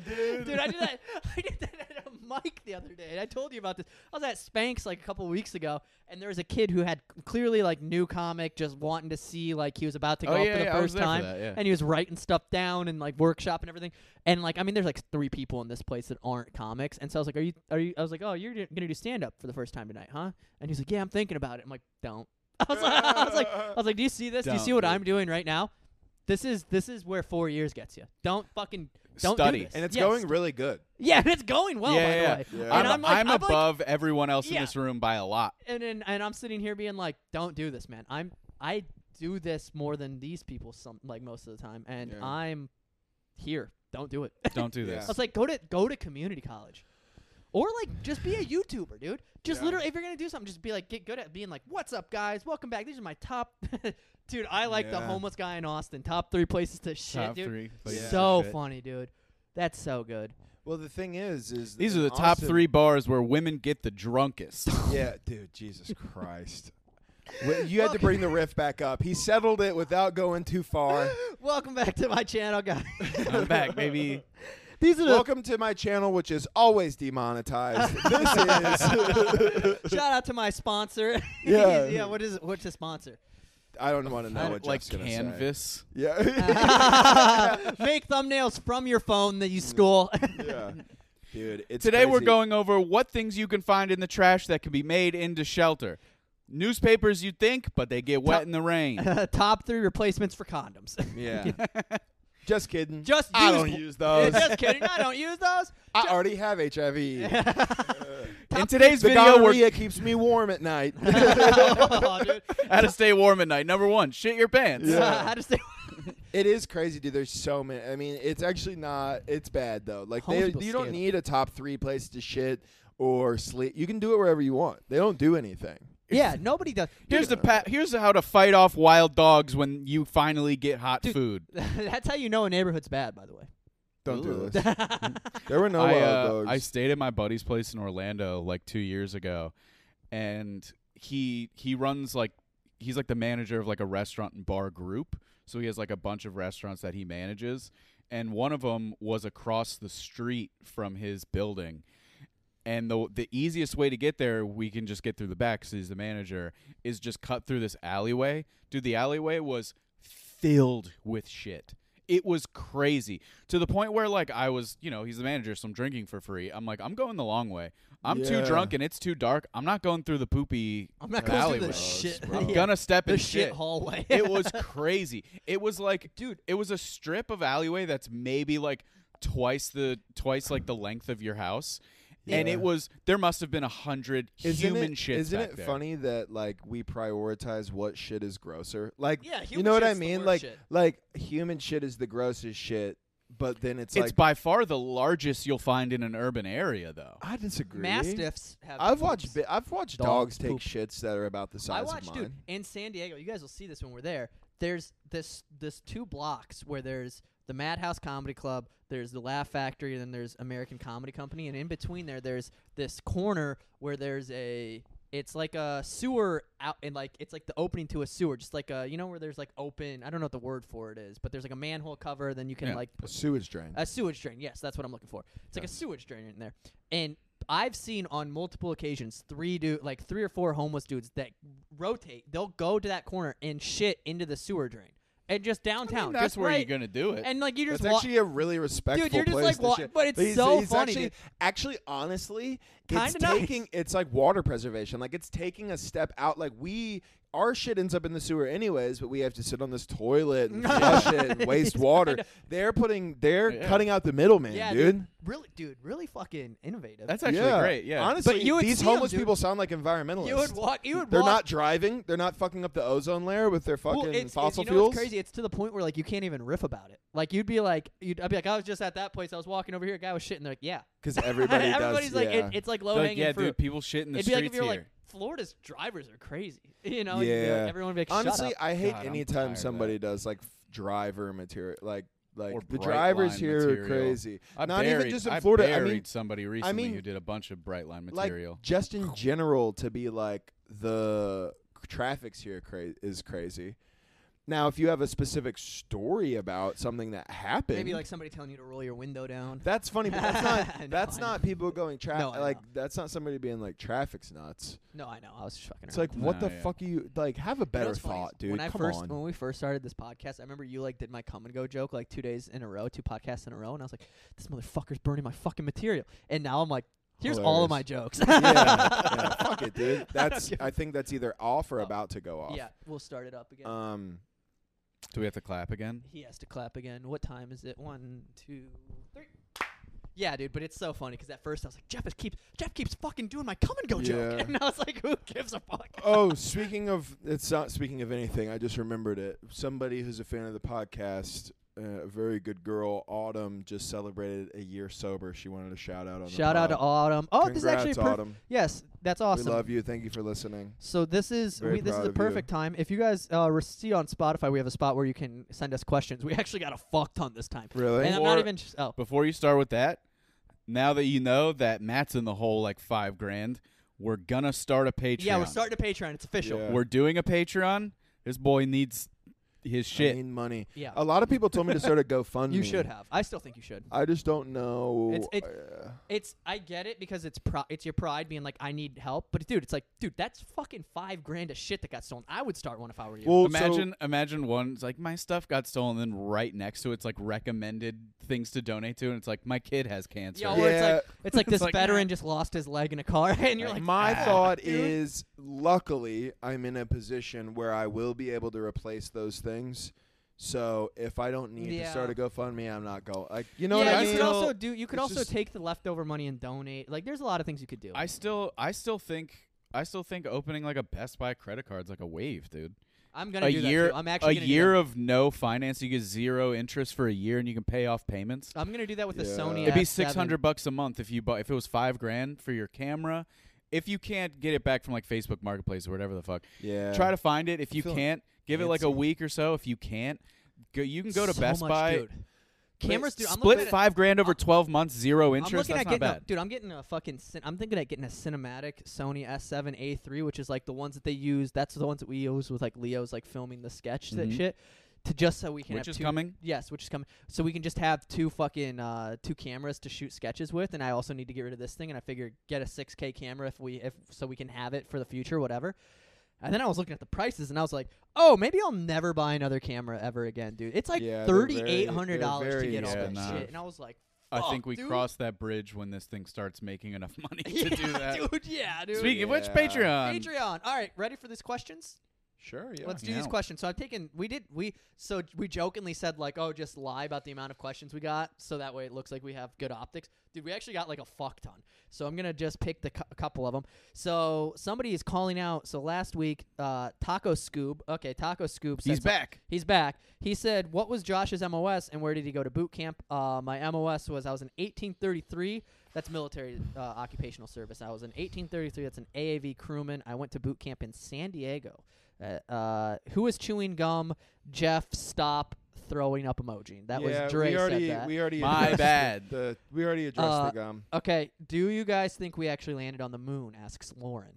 B: dude.
A: Dude, I did that. I did that at a mic the other day. And I told you about this. I was at Spanx like a couple weeks ago, and there was a kid who had clearly like new comic, just wanting to see like he was about to oh, go
C: oh
A: up
C: yeah,
A: for the
C: yeah, I was
A: first
C: there for
A: time,
C: that, yeah.
A: and he was writing stuff down and like workshop and everything. And like, I mean, there's like three people in this place that aren't comics, and so I was like, "Are you? Are you?" I was like, "Oh, you're gonna do stand up for the first time tonight, huh?" And he's like, "Yeah, I'm thinking about it." I'm like, "Don't." I was like, I was like, I was like, "Do you see this? do you
C: Don't,
A: see what
C: dude.
A: I'm doing right now?" This is this is where four years gets you. Don't fucking don't
C: Study.
A: do this.
B: and it's
A: Yes.
B: going really good.
A: Yeah, and it's going well,
C: yeah,
A: by
C: yeah.
A: the way.
B: Yeah.
C: I'm,
A: I'm like,
C: I'm
A: I'm like-
C: above everyone else
A: Yeah.
C: in this room by a lot.
A: And then and I'm sitting here being like, don't do this, man. I'm I do this more than these people some like most of the time, and
B: Yeah.
A: I'm here. Don't do it.
C: Don't do
B: Yeah.
C: this.
A: I was like, go to go to community college, or like just be a YouTuber, dude. Just
B: Yeah.
A: literally, if you're gonna do something, just be like, get good at being like, what's up, guys? Welcome back. These are my top. dude, I like the
B: Yeah.
A: homeless guy in Austin. Top three places to shit,
C: Top
A: dude.
C: three. places to
A: So
C: shit.
A: funny, dude. That's so good.
B: Well, the thing is, is
C: These
B: in
C: are the top
B: Austin-
C: three bars where women get the drunkest.
B: Yeah, dude, Jesus Christ. Wh- You had to bring the riff back up. He settled it without going too far.
A: Welcome back to my channel, guys.
C: I'm back, baby.
A: These are the
B: Welcome to my channel, which is always demonetized. this is.
A: Shout out to my sponsor.
B: Yeah.
A: yeah. What is it? What's the sponsor?
B: I don't want to know what
C: like
B: Jeff's gonna say.
C: canvas.
B: Yeah.
A: Make thumbnails from your phone that you stole.
B: yeah. Dude, it's
C: Today we're
B: crazy.
C: going over what things you can find in the trash that can be made into shelter. Newspapers you'd think, but they get wet
A: Top-
C: in the rain.
A: Top three replacements for condoms.
B: Yeah. Just kidding.
A: Just
B: I
A: use
B: don't use those.
A: Just kidding. I don't use those.
B: I already have HIV.
C: Uh, in today's
B: the
C: video, we're
B: gonorrhea keeps me warm at night.
A: oh, dude.
C: how to stay warm at night. Number one, shit your pants.
B: Yeah.
A: how to stay?
B: It is crazy, dude. There's so many. I mean, it's actually not. It's bad though. Like
A: Homeless
B: they,
A: people
B: you don't need a top three place to shit or sleep. You can do it wherever you want. They don't do anything.
A: Yeah, nobody does.
C: Here's the pa- here's how to fight off wild dogs when you finally get hot
A: Dude.
C: food.
A: That's how you know a neighborhood's bad, by the way.
B: Don't do this. There were no
C: I,
B: wild
C: uh,
B: dogs.
C: I stayed at my buddy's place in Orlando like two years ago, and he he runs like he's like the manager of like a restaurant and bar group. So he has like a bunch of restaurants that he manages, and one of them was across the street from his building. And the the easiest way to get there, we can just get through the back because he's the manager, is just cut through this alleyway. Dude, the alleyway was filled with shit. It was crazy to the point where like I was, you know, he's the manager, so I'm drinking for free. I'm like, I'm going the long way. I'm too
B: Yeah.
C: drunk and it's too dark. I'm not going through the poopy.
A: I'm not going through
C: alleyway.
A: the shit.
C: I'm
A: yeah,
C: gonna step
A: the
C: in
A: shit
C: shit.
A: hallway.
C: it was crazy. It was like, dude, it was a strip of alleyway that's maybe like twice the twice like the length of your house. And it was there must have been a hundred human
B: it,
C: shits
B: Isn't
C: back
B: it
C: there.
B: funny that like we prioritize what shit is grosser? Like,
A: Yeah,
B: you
A: human
B: know what I mean? Like,
A: shit.
B: like human shit is the grossest shit, but then it's,
C: It's
B: like
C: by far the largest you'll find in an urban area, though.
B: I disagree.
A: Mastiffs have.
B: I've watched bi- I've watched
A: Dog
B: dogs take
A: poop.
B: shits that are about the size.
A: I
B: size
A: watched,
B: of mine.
A: dude, in San Diego. You guys will see this when we're there. There's this this two blocks where there's the Madhouse Comedy Club, there's the Laugh Factory, and then there's American Comedy Company, and in between there, there's this corner where there's a. It's like a sewer out, and like it's like the opening to a sewer, just like a you know where there's like open. I don't know what the word for it is, but there's like a manhole cover. Then you can
C: Yeah.
A: like
B: A sewage drain.
A: a sewage drain. Yes, that's what I'm looking for. It's like a sewage drain in there. And I've seen on multiple occasions three dude like three or four homeless dudes that rotate. They'll go to that corner and shit into the sewer drain. And just
C: I
A: downtown.
C: mean, that's
A: just
C: where
A: right,
C: you're gonna do it.
A: And like you just
B: That's
A: walk
B: actually a really respectful
A: you're just
B: place
A: like
B: to
A: wa- but it's
B: he's,
A: so
B: he's
A: funny,
B: Actually, actually, honestly,
A: Kinda
B: it's
A: nice.
B: taking it's like water preservation. Like it's taking a step out. Like we. Our shit ends up in the sewer anyways, but we have to sit on this toilet and flush it and waste water. They're putting, they're
C: Yeah.
B: cutting out the middleman,
A: yeah,
B: dude.
A: Really dude, really fucking innovative.
C: That's actually
B: yeah.
C: great. Yeah.
B: honestly,
A: But you would
B: these
A: see 'em,
B: homeless
A: dude.
B: people sound like environmentalists.
A: you would walk you would
B: They're
A: walk,
B: not driving. They're not fucking up the ozone layer with their fucking
A: well, it's, it's,
B: fossil
A: you know
B: fuels.
A: what's crazy? It's to the point where like you can't even riff about it. Like you'd be like, you'd, I'd be like, I was just at that place. I was walking over here. A guy was shitting. They're like, yeah.
B: Because everybody
A: Everybody's
B: does.
A: like,
B: yeah.
A: it, it's like
C: They're
A: low
C: like,
A: hanging
C: yeah,
A: fruit.
C: dude, people shit in the
A: It'd be like
C: streets
A: if you're
C: here.
A: like, Florida's drivers are crazy. You know, you'd like-
B: Yeah.
A: everyone would be like, Shut
B: Honestly,
A: up.
B: I hate
C: God, I'm tired
B: anytime
C: of
B: somebody does like f- driver material, like Like
C: Or
B: the drivers here
C: material.
B: are crazy.
C: I
B: Not
C: buried,
B: even just in Florida. I
C: buried
B: mean,
C: somebody recently
B: mean,
C: who did a bunch of Brightline material.
B: Like, just in general, to be like the traffic's here cra- is crazy. Now, if you have a specific story about something that happened,
A: Maybe like somebody telling you to roll your window down.
B: that's funny, but that's not
A: No,
B: that's
A: I
B: not
A: know.
B: people going traffic.
A: I
B: like
A: know.
B: that's not somebody being like traffic's nuts.
A: No, I know. I was just fucking.
B: It's
A: around.
B: like what
C: Nah,
B: the
C: yeah.
B: fuck are you like? Have a
A: You know
B: better
A: what's funny is
B: thought, dude.
A: When I
B: Come
A: first
B: on.
A: when we first started this podcast, I remember you like did my come and go joke like two days in a row, two podcasts in a row, and I was like, this motherfucker's burning my fucking material. And now I'm like, here's all of my jokes.
B: yeah, yeah, fuck it, dude.
A: I
B: That's
A: give a
B: I think that's either off or
A: Oh.
B: about to go off.
A: Yeah, we'll start it up again.
B: Um.
C: Do we have to clap again?
A: he has to clap again. What time is it? One, two, three. Yeah, dude, but it's so funny because at first I was like, Jeff is keeps Jeff keeps fucking doing my come and go joke,
B: Yeah.
A: and I was like, who gives a fuck?
B: Oh, speaking of it's not speaking of anything. I just remembered it. Somebody who's a fan of the podcast, a very good girl, Autumn, just celebrated a year sober. She wanted a shout out on
A: Shout
B: the
A: out to. Autumn. Oh, this is actually
B: Congrats,
A: perf-
B: Autumn.
A: yes, that's awesome.
B: We love you. Thank you for listening.
A: So this is we, this is
B: proud
A: a
B: of you.
A: perfect time. If you guys uh, re- see on Spotify, we have a spot where you can send us questions. We actually got a fuck ton this time,
B: Really?
A: and I'm not even. Just, oh,
C: Before you start with that, now that you know that Matt's in the hole like five grand, we're gonna start a Patreon.
A: yeah, we're starting a Patreon. It's official.
B: Yeah.
C: We're doing a Patreon. This boy needs his
B: I
C: shit.
B: need money.
A: Yeah,
B: A lot of people told me to start a GoFundMe.
A: you should have. I still think you should.
B: I just don't know.
A: It's- it-
B: uh,
A: It's I get it because it's pro- it's your pride being like I need help, but dude, it's like dude, that's fucking five grand of shit that got stolen. I would start one if I were you.
B: well, so-
C: imagine, imagine one. It's like my stuff got stolen, and then right next to it's like recommended things to donate to, and it's like my kid has cancer.
A: Yeah, or it's
B: Yeah.
A: like it's like
C: It's
A: this
C: like,
A: veteran
C: nah.
A: just lost his leg in a car, and you're
C: Like,
A: like,
B: My
C: ah,
B: thought
A: dude.
B: is, luckily, I'm in a position where I will be able to replace those things. So if I don't need to start a GoFundMe, I'm not going. Like, you know
A: yeah,
B: what I
A: you
B: mean?
A: could also do. You could
B: It's
A: also
B: just-
A: take the leftover money and donate. Like, there's a lot of things you could do.
C: I still, I still think, I still think opening like a Best Buy credit card's like a wave, dude.
A: I'm gonna
C: a
A: do
C: year,
A: that too. I'm actually
C: a year of no finance, you get zero interest for a year, and you can pay off payments.
A: I'm gonna do that with the Sony.
C: It'd be
A: S7.
C: six hundred bucks a month if you bought. If it was five grand for your camera, if you can't get it back from like Facebook Marketplace or whatever the fuck,
B: Yeah.
C: try to find it. If you can't, give it like a week or so. If you can't, go, you can go to
A: So
C: Best
A: much,
C: Buy.
A: Dude. Cameras, dude. I'm
C: split
A: looking at-
C: five grand over
A: I'm-
C: twelve months, zero
A: I'm
C: interest.
A: looking
C: That's
A: at
C: not
A: getting, a,
C: bad.
A: dude. I'm getting a fucking. Cin- I'm thinking of getting a cinematic Sony S7A3, which is like the ones that they use. That's the ones that we use with like Leo's like filming the sketch that
C: Mhm.
A: shit. To just so we can
C: Which
A: have
C: is
A: two,
C: coming.
A: Yes, which is coming. So we can just have two fucking uh, two cameras to shoot sketches with, and I also need to get rid of this thing. And I figure get a 6K camera if we if so we can have it for the future, whatever. And then I was looking at the prices, and I was like, oh, maybe I'll never buy another camera ever again, dude. It's like
B: Yeah, they're
A: thirty
B: very-
A: eight hundred dollars to
B: very
A: get all that
C: expensive.
A: shit, and I was like,
C: I
A: fuck,
C: think we
A: dude.
C: cross that bridge when this thing starts making enough money to
A: yeah,
C: do that.
A: dude. Yeah, dude.
C: Speaking of which,
B: Yeah.
C: Patreon.
A: Patreon. All right, ready for these questions?
B: Sure. Yeah.
A: Let's do these questions. So I've taken we did we so we jokingly said like oh just lie about the amount of questions we got so that way it looks like we have good optics. Dude, we actually got like a fuck ton. So I'm gonna just pick the cou- a couple of them. So somebody is calling out. So last week, uh, Taco Scoob. Okay, Taco Scoob.
C: He's
A: some-
C: back.
A: He's back. He said, "What was Josh's MOS and where did he go to boot camp?" Uh, my MOS was I was in 1833. That's military uh, occupational service. I was in 1833. That's an AAV crewman. I went to boot camp in San Diego. Uh, uh, who was chewing gum? Jeff, stop throwing up emoji. That
B: yeah,
A: was Dre
B: we already,
A: said that.
B: We already
C: My
B: addressed
C: bad.
B: The, the, we already addressed
A: Uh,
B: the gum.
A: okay, do you guys think we actually landed on the moon? Asks Lauren.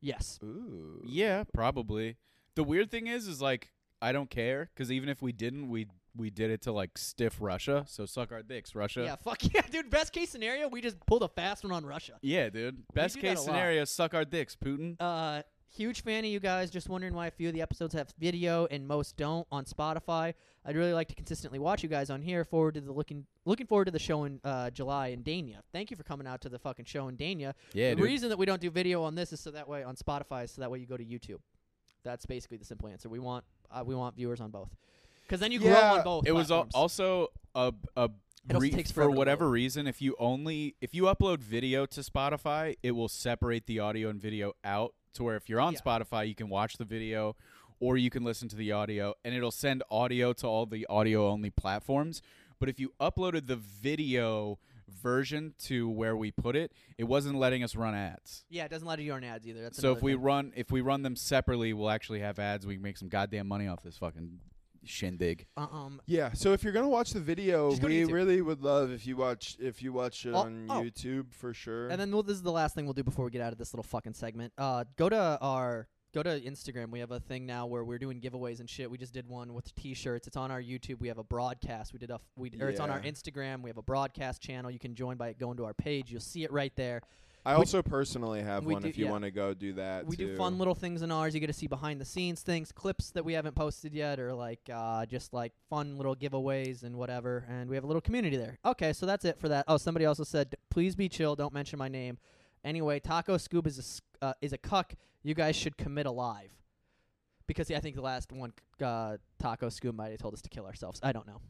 A: Yes.
B: Ooh.
C: Yeah, probably. The weird thing is, is like I don't care because even if we didn't, we we did it to like stiff Russia. So suck our dicks, Russia.
A: Yeah. Fuck yeah, dude. Best case scenario, we just pulled a fast one on Russia.
C: Yeah, dude. Best
A: do that
C: case
A: a lot.
C: scenario, suck our dicks, Putin.
A: Uh, huge fan of you guys. Just wondering why a few of the episodes have video and most don't on Spotify. I'd really like to consistently watch you guys on here. Forward to the looking looking forward to the show in uh, July in Dania. Thank you for coming out to the fucking show in Dania.
C: Yeah,
A: the
C: dude.
A: reason that we don't do video on this is so that way on Spotify, so that way you go to YouTube. That's basically the simple answer. We want uh, we want viewers on both, because then you grow
B: Yeah,
A: on both.
C: it was al-
A: platforms.
C: also a a
A: It also
C: re-
A: takes
C: for
A: forever to
C: whatever
A: load.
C: reason if you only if you upload video to Spotify, it will separate the audio and video out to where if you're on
A: Yeah.
C: Spotify, you can watch the video or you can listen to the audio and it'll send audio to all the audio only platforms. But if you uploaded the video version to where we put it, it wasn't letting us run ads.
A: yeah, it doesn't let you run ads either. That's
C: so if
A: another
C: we
A: thing.
C: run if we run them separately, we'll actually have ads. We can make some goddamn money off this fucking shindig.
A: Um,
B: Yeah, so if you're gonna watch the video,
A: Just go to
B: we
A: YouTube.
B: really would love if you watch if you watch it
A: Oh,
B: on
A: oh.
B: YouTube for sure.
A: and then we'll, this is the last thing we'll do before we get out of this little fucking segment. Uh, go to our go to Instagram. We have a thing now where we're doing giveaways and shit. We just did one with T-shirts. It's on our YouTube. We have a broadcast. We did a f- we or it's on our
B: Yeah.
A: Instagram. We have a broadcast channel. You can join by going to our page. You'll see it right there.
B: I
A: we-
B: also personally have one
A: do-
B: if you
A: yeah.
B: want to go do that.
A: we do fun little things in ours. You get to see behind the scenes things, clips that we haven't posted yet, or like uh, just like fun little giveaways and whatever. And we have a little community there. Okay, so that's it for that. Oh, somebody also said, please be chill. Don't mention my name. Anyway, Taco Scoob is a s- uh, is a cuck. You guys should commit alive. Because yeah, I think the last one, uh, Taco Scoob might have told us to kill ourselves. I don't know.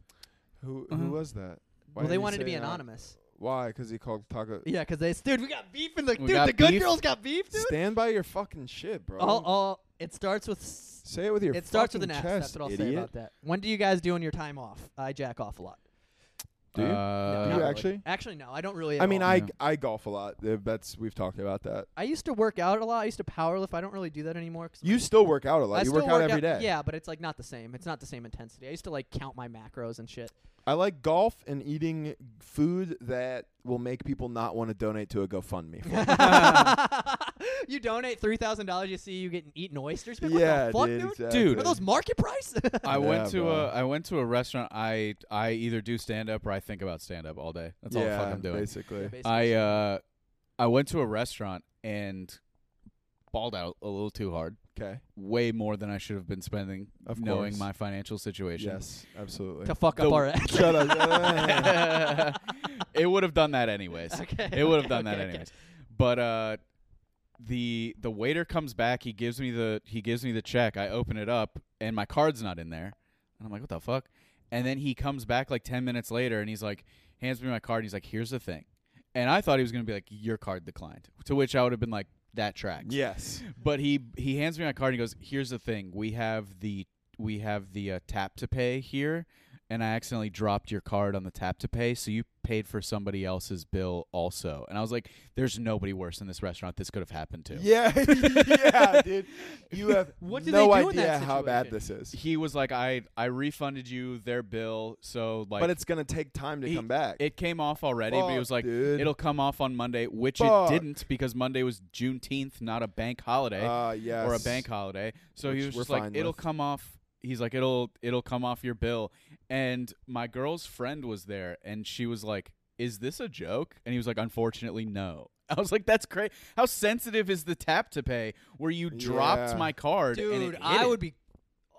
B: Who who was that? Why
A: well, they wanted to be
B: that?
A: anonymous.
B: Why? Because he called Taco.
A: Yeah, 'cause they dude, we got beef in the
C: We
A: dude.
C: got
A: The good
C: beef?
A: girls got beef, dude.
B: Stand by your fucking shit, bro.
A: Oh, oh, it starts with. S-
B: Say it with your.
A: it starts with an
B: fucking
A: S.
B: chest,
A: That's what I'll
B: idiot.
A: say about that. When do you guys do on your time off? I jack off a lot.
B: Do you?
C: Uh,
A: No,
B: Do
A: not
B: you
A: really.
B: actually?
A: Actually, no, I don't really.
B: I mean,
A: all.
B: I
C: Yeah.
B: I golf a lot. Uh, That's we've talked about that.
A: I used to work out a lot. I used to power lift. I don't really do that anymore. 'cause
B: You still work out a lot. You
A: still
B: work out every day.
A: Yeah, but it's like not the same. It's not the same intensity. I used to like count my macros and shit.
B: I like golf and eating food that will make people not want to donate to a GoFundMe. For.
A: you donate three thousand dollars. You see you getting eating oysters. Man,
B: yeah,
A: the fuck,
B: dude.
A: dude?
B: exactly.
C: Dude.
A: Are those market price?
C: I went
B: Yeah,
C: to
B: bro.
C: a I went to a restaurant. I I either do stand up or I think about stand up all day. That's all the fuck I'm doing.
B: basically.
C: I uh I went to a restaurant and balled out a little too hard.
B: Okay.
C: Way more than I should have been spending
B: Of
C: knowing
B: course.
C: my financial situation.
B: Yes, absolutely.
A: to fuck
C: The-
A: up our ass.
B: Shut up.
C: it would have done that anyways.
A: okay.
C: It would have done that
A: okay, okay.
C: anyways. But uh the the waiter comes back, he gives me the he gives me the check. I open it up and my card's not in there. And I'm like, "What the fuck?" And then he comes back like 10 minutes later and he's like hands me my card and he's like, "Here's the thing." And I thought he was going to be like, "Your card declined." To which I would have been like, "That tracks."
B: yes.
C: But he he hands me my card and he goes, "Here's the thing. We have the we have the uh, tap to pay here, and I accidentally dropped your card on the tap to pay, so you paid for somebody else's bill also." And I was like, "There's nobody worse in this restaurant. This could have happened to."
B: Yeah, yeah, dude. You have
A: What do
B: no
A: they do in
B: idea how bad this is.
C: He was like, "I I refunded you their bill, so like
B: but it's gonna take time to
C: He-
B: come back.
C: it came off already." but he was like,
B: dude.
C: "It'll come off on Monday," which
B: Fuck.
C: it didn't because Monday was Juneteenth, not a bank holiday.
B: uh, yes.
C: or a bank holiday. So he was just like, "It'll
B: with.
C: come off." He's like, "It'll it'll come off your bill." And my girl's friend was there, and she was like, "Is this a joke?" And he was like, "Unfortunately, no." I was like, "That's great. How sensitive is the tap to pay where you dropped
B: Yeah.
C: my card?" and
A: Dude,
C: it hit
A: I
C: it?
A: would be.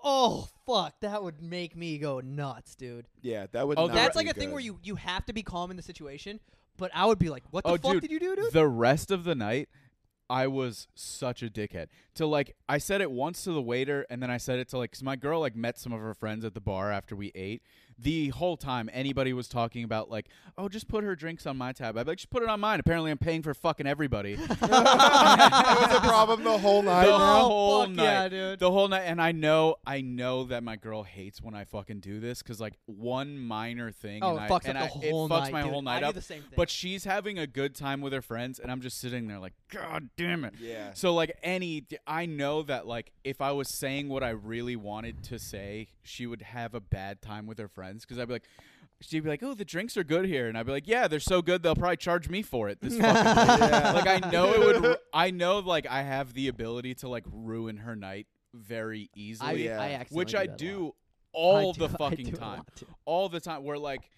A: Oh fuck, that would make me go nuts, dude.
B: Yeah, that would.
C: Oh,
B: not
A: That's
B: be
A: like a thing
B: good.
A: where you you have to be calm in the situation. But I would be like, what the
C: Oh,
A: fuck
C: dude,
A: did you do, dude?
C: The rest of the night, I was such a dickhead. To like, I said it once to the waiter, and then I said it to like, cause my girl like met some of her friends at the bar after we ate. The whole time, anybody was talking about like, oh, just put her drinks on my tab. I'd be like, just put it on mine. Apparently, I'm paying for fucking everybody.
B: that was a problem the whole night.
C: the
B: now.
C: whole
A: fuck
C: night,
A: yeah, dude.
C: The whole night, and I know, I know that my girl hates when I fucking do this, cause like one minor thing,
A: oh,
C: and
A: it
C: I,
A: fucks
C: and
A: up
C: I,
A: the whole
C: it fucks
A: night.
C: my
A: dude.
C: whole night
A: I
C: up.
A: do the same thing.
C: But she's having a good time with her friends, and I'm just sitting there like, God damn it.
B: Yeah.
C: So like any, I know that like if I was saying what I really wanted to say, she would have a bad time with her friends because I'd be like, she'd be like, "Oh, the drinks are good here," and I'd be like, "Yeah, they're so good they'll probably charge me for it." This fucking
B: Yeah.
C: like I know it would. I know like I have the ability to like ruin her night very
A: I,
C: easily,
B: Yeah.
A: I
C: which I
A: that a lot.
C: do
A: I
C: all
A: do-
C: the
A: do
C: fucking time all the time where like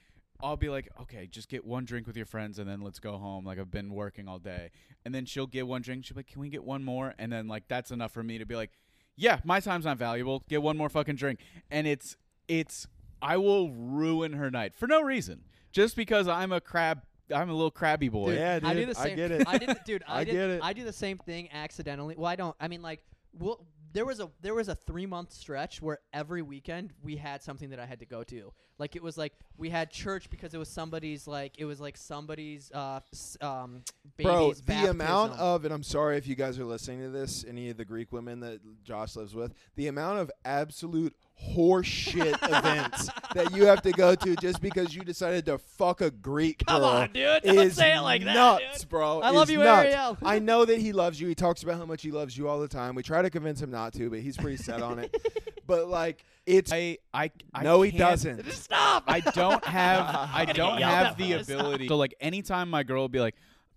C: I'll be like, okay, just get one drink with your friends and then let's go home. Like I've been working all day. And then she'll get one drink. She'll be like, can we get one more? And then like that's enough for me to be like, yeah, my time's not valuable. Get one more fucking drink. And it's it's I will ruin her night for no reason. Just because I'm a crab I'm a little crabby boy.
A: Dude,
B: Yeah,
A: I do
B: dude,
A: the
B: I get it.
A: I did, dude. I,
B: I
A: did,
B: get it.
A: I do the same thing accidentally. Well, I don't. I mean, like, well, there was a there was a three month stretch where every weekend we had something that I had to go to. Like it was like we had church because it was somebody's like it was like somebody's uh s- um
B: Bro,
A: baby's
B: the amount of, and I'm sorry if you guys are listening to this, any of the Greek women that Josh lives with, the amount of absolute horseshit events that you have to go to just because you decided to fuck a Greek
A: Come
B: girl
A: on, dude. Don't
B: is
A: say it like that,
B: nuts,
A: dude.
B: bro.
A: I love
B: Is
A: you,
B: nuts.
A: Ariel.
B: I know that he loves you. He talks about how much he loves you all the time. We try to convince him not to, but he's pretty set on it. But like, it's
C: I, I, I
B: no, he doesn't.
A: Stop.
C: I don't have I don't have the ability. So like anytime my girl will be like,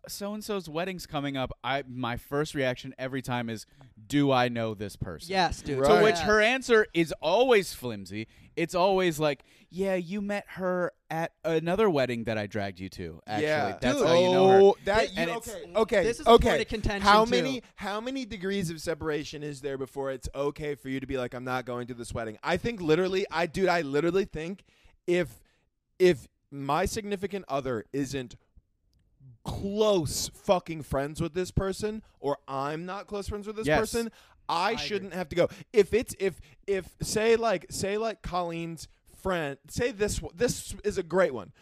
C: so and so's wedding's coming up, I my first reaction every time is, do I know this person?
A: yes, dude.
B: Right.
C: To oh, which
A: Yes.
C: her answer is always flimsy. It's always like, yeah, you met her at another wedding that I dragged you to. Actually,
B: yeah,
C: that's
A: Dude.
C: how you know her.
B: Oh, That you, okay, okay,
A: This is a
B: okay.
A: point of contention,
B: how
A: too.
B: many how many degrees of separation is there before it's okay for you to be like, I'm not going to this wedding? I think literally, I dude, I literally think if if my significant other isn't close fucking friends with this person, or I'm not close friends with this
C: Yes.
B: person, I,
A: agree.
B: shouldn't have to go. If it's if if say like say like Colleen's friend, say this one- this is a great one.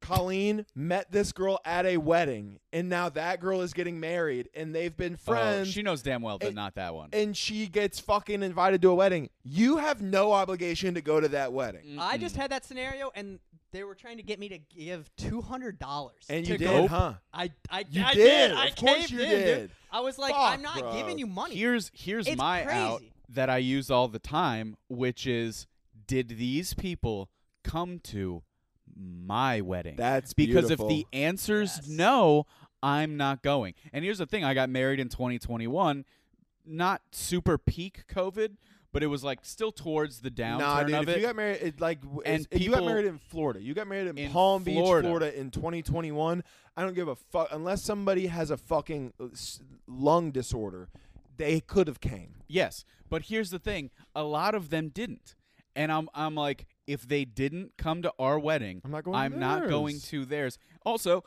B: Colleen met this girl at a wedding, and now that girl is getting married, and they've been
C: Oh,
B: friends.
C: she knows damn well that
B: and-
C: not that one.
B: and she gets fucking invited to a wedding. You have no obligation to go to that wedding.
A: I just had that scenario, and they were trying to get me to give two hundred dollars.
B: And you did,
A: go.
B: huh?
A: I, I,
B: You
A: I
B: did.
A: I
B: Of course you
A: in, dude.
B: did.
A: I was like,
B: Fuck,
A: I'm not
B: bro.
A: giving you money.
C: Here's here's
A: It's
C: my out that I use all the time, which is, did these people come to my wedding?
B: That's
C: because
B: beautiful.
C: if the answer's
A: Yes.
C: no, I'm not going. And here's the thing: I got married in 2021, not super peak COVID, but it was like still towards the downturn
B: Nah, dude.
C: of
B: If
C: it.
B: you got married, it, like, w-
C: And
B: it's- you got married in Florida. You got married in,
C: In
B: Palm Beach,
C: Florida.
B: Florida, in 2021. I don't give a fuck unless somebody has a fucking uh, lung disorder. They could have came.
C: Yes, but here's the thing: a lot of them didn't, and I'm I'm like, if they didn't come to our wedding,
B: I'm not going to
C: I'm not going
B: theirs.
C: to theirs. Also,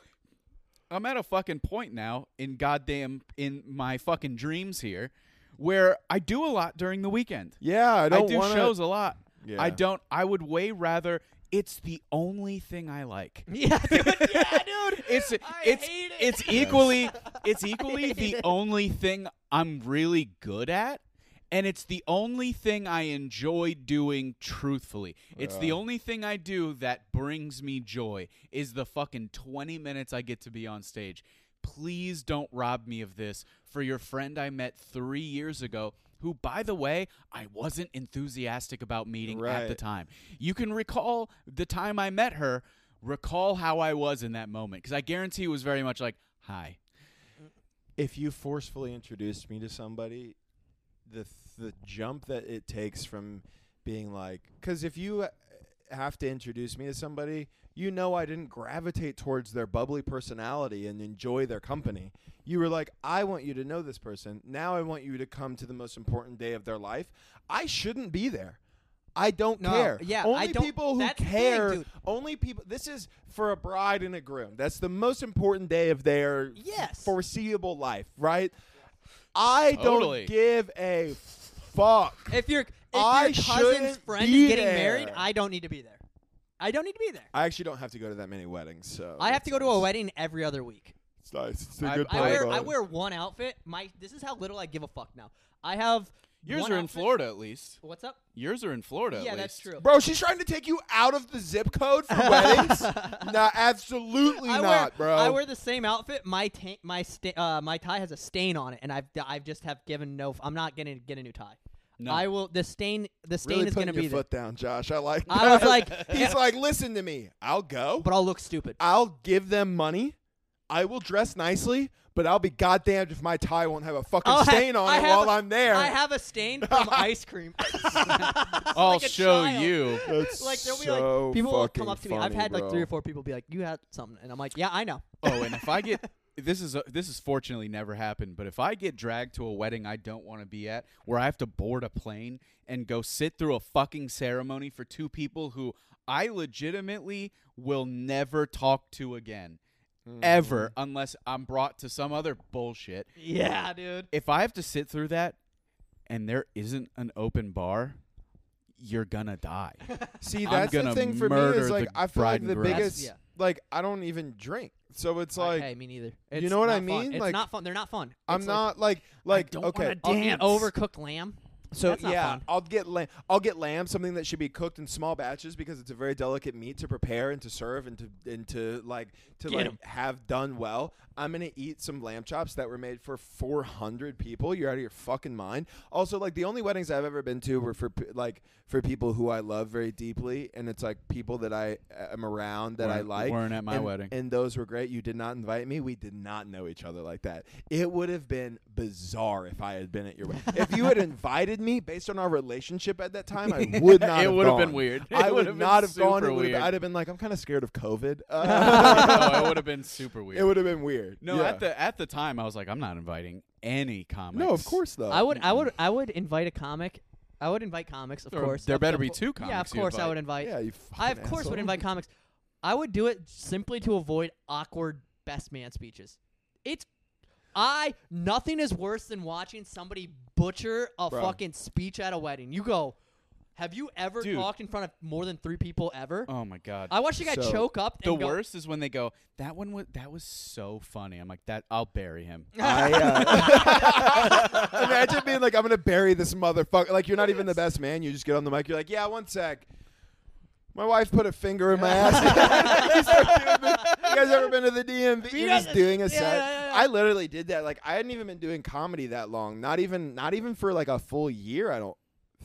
C: I'm at a fucking point now in goddamn in my fucking dreams here, where I do a lot during the weekend.
B: Yeah, I don't
C: do
B: wanna,
C: shows a lot.
B: Yeah.
C: I don't. I would way rather. It's the only thing I like.
A: yeah, dude. Yeah, dude.
C: It's
A: I
C: it's
A: hate it.
C: it's equally it's equally the only thing I'm really good at. And it's the only thing I enjoy doing truthfully. It's the
B: uh.
C: only thing I do that brings me joy is the fucking 20 minutes I get to be on stage. Please don't rob me of this for your friend I met 3 years ago who by the way, I wasn't enthusiastic about meeting at the time. You can recall the time I met her, recall how I was in that moment because I guarantee it was very much like, "Hi."
B: if you forcefully introduced me to somebody, the the jump that it takes from being like, because if you uh, have to introduce me to somebody, you know I didn't gravitate towards their bubbly personality and enjoy their company. You were like, I want you to know this person. Now I want you to come to the most important day of their life. I shouldn't be there. I don't
A: No,
B: care.
A: yeah,
B: only
A: I don't-
B: people who
A: that's the thing,
B: care.
A: dude.
B: only people. This is for a bride and a groom. That's the most important day of their
A: Yes.
B: foreseeable life, right? I
C: Totally.
B: don't give a fuck.
A: If your if
B: I
A: your cousin's
B: shouldn't
A: friend
B: be
A: is getting married. I don't need to be there. I don't need to be there.
B: I actually don't have to go to that many weddings, so
A: I have to go to a wedding every other week.
B: It's nice. It's a
C: I-
B: good
C: I
A: I
B: part
A: wear
B: about
A: I
B: it.
A: wear one outfit. My this is how little I give a fuck now. I have
C: Yours
A: one
C: are in
A: outfit-
C: Florida at least.
A: What's up?
C: Yours are in Florida at
A: yeah,
C: least.
A: that's true.
B: Bro, she's trying to take you out of the zip code for weddings. nah, absolutely
A: I
B: not,
A: wear,
B: bro.
A: I wear the same outfit. My ta- my sta- uh, my tie has a stain on it, and I've I've just have given no. I'm not gonna get a new tie.
C: No.
A: I will. The stain the stain
B: really
A: is
B: putting
A: gonna
B: your
A: be there,
B: foot down, Josh. I like.
A: I was
B: that.
A: like-
B: he's like, listen to me. I'll go.
A: but I'll look stupid.
B: I'll give them money. I will dress nicely, but I'll be goddamned if my tie won't have a fucking
A: I'll ha-
B: stain on
A: I
B: it
A: have
B: while
A: a-
B: I'm there.
A: I have a stain from ice cream.
C: I'll
A: Like
C: show
A: child.
C: you.
B: That's
A: like there'll be
B: so
A: like people will come up to me. I've
B: funny,
A: had like three or four people be like, "You had something," and I'm like, "Yeah, I know."
C: Oh, and if I get this is a, this is fortunately never happened, but if I get dragged to a wedding I don't want to be at, where I have to board a plane and go sit through a fucking ceremony for two people who I legitimately will never talk to again,
B: Mm.
C: ever, unless I'm brought to some other bullshit.
A: Yeah, dude.
C: If I have to sit through that, and there isn't an open bar, you're gonna die.
B: See, that's the thing for me
C: murder
B: is like I feel
C: bride
B: like the biggest
A: That's-
B: like I don't even drink, so it's like
A: hey, me neither.
B: you know what I
A: not fun.
B: mean?
A: It's
B: like
A: not fun. They're not fun.
B: I'm
A: It's
B: not like like
C: don't
B: okay.
C: wanna
A: like,
C: dance.
A: overcooked lamb.
B: So
A: That's not
B: yeah,
A: fun.
B: I'll get lamb. I'll get lamb, something that should be cooked in small batches because it's a very delicate meat to prepare and to serve and to and to like to
A: Get
B: like
A: 'em.
B: have done well. I'm gonna eat some lamb chops that were made for 400 people. You're out of your fucking mind. Also, like the only weddings I've ever been to were for p- like for people who I love very deeply, and it's like people that I uh, am around that I
C: Weren't-
B: like.
C: weren't at my
B: and,
C: wedding.
B: and those were great. You did not invite me. We did not know each other like that. It would have been bizarre if I had been at your wedding. if you had invited me based on our relationship at that time, I would not.
C: It would have been weird. It
B: I
C: would
B: would
C: have
B: not have gone. It
C: super weird.
B: I'd have been like, I'm kind of scared of COVID.
C: no,
B: Uh,
C: it would have been super weird.
B: it would have been weird.
C: no,
B: Yeah.
C: at the at the time, I was like, I'm not inviting any comics.
B: no, of course though.
A: I would, I would, I would invite a comic. I would invite comics, of
C: There-
A: course.
C: there better be two comics.
A: Yeah, of
C: comics you
A: course I would invite.
B: Yeah, you.
A: I of
B: fucking
A: course would invite comics. I would do it simply to avoid awkward best man speeches. It's I nothing is worse than watching somebody butcher a
B: Bro.
A: fucking speech at a wedding. You go, have you ever
C: Dude.
A: talked in front of more than three people ever?
C: Oh my god.
A: I watched a guy
B: So,
A: choke up.
C: the
A: and go,
C: worst is when they go, "That one was that was so funny." I'm like, "That I'll bury him."
B: I, uh, imagine being like, I'm gonna bury this motherfucker. Like you're not even the best man. You just get on the mic. You're like, yeah, one sec. My wife put a finger in my ass. You start doing the- you guys ever been to the DMV? You're just doing a
A: Yeah,
B: set.
A: Yeah, yeah.
B: I literally did that. Like I hadn't even been doing comedy that long. Not even not even for like a full year. I don't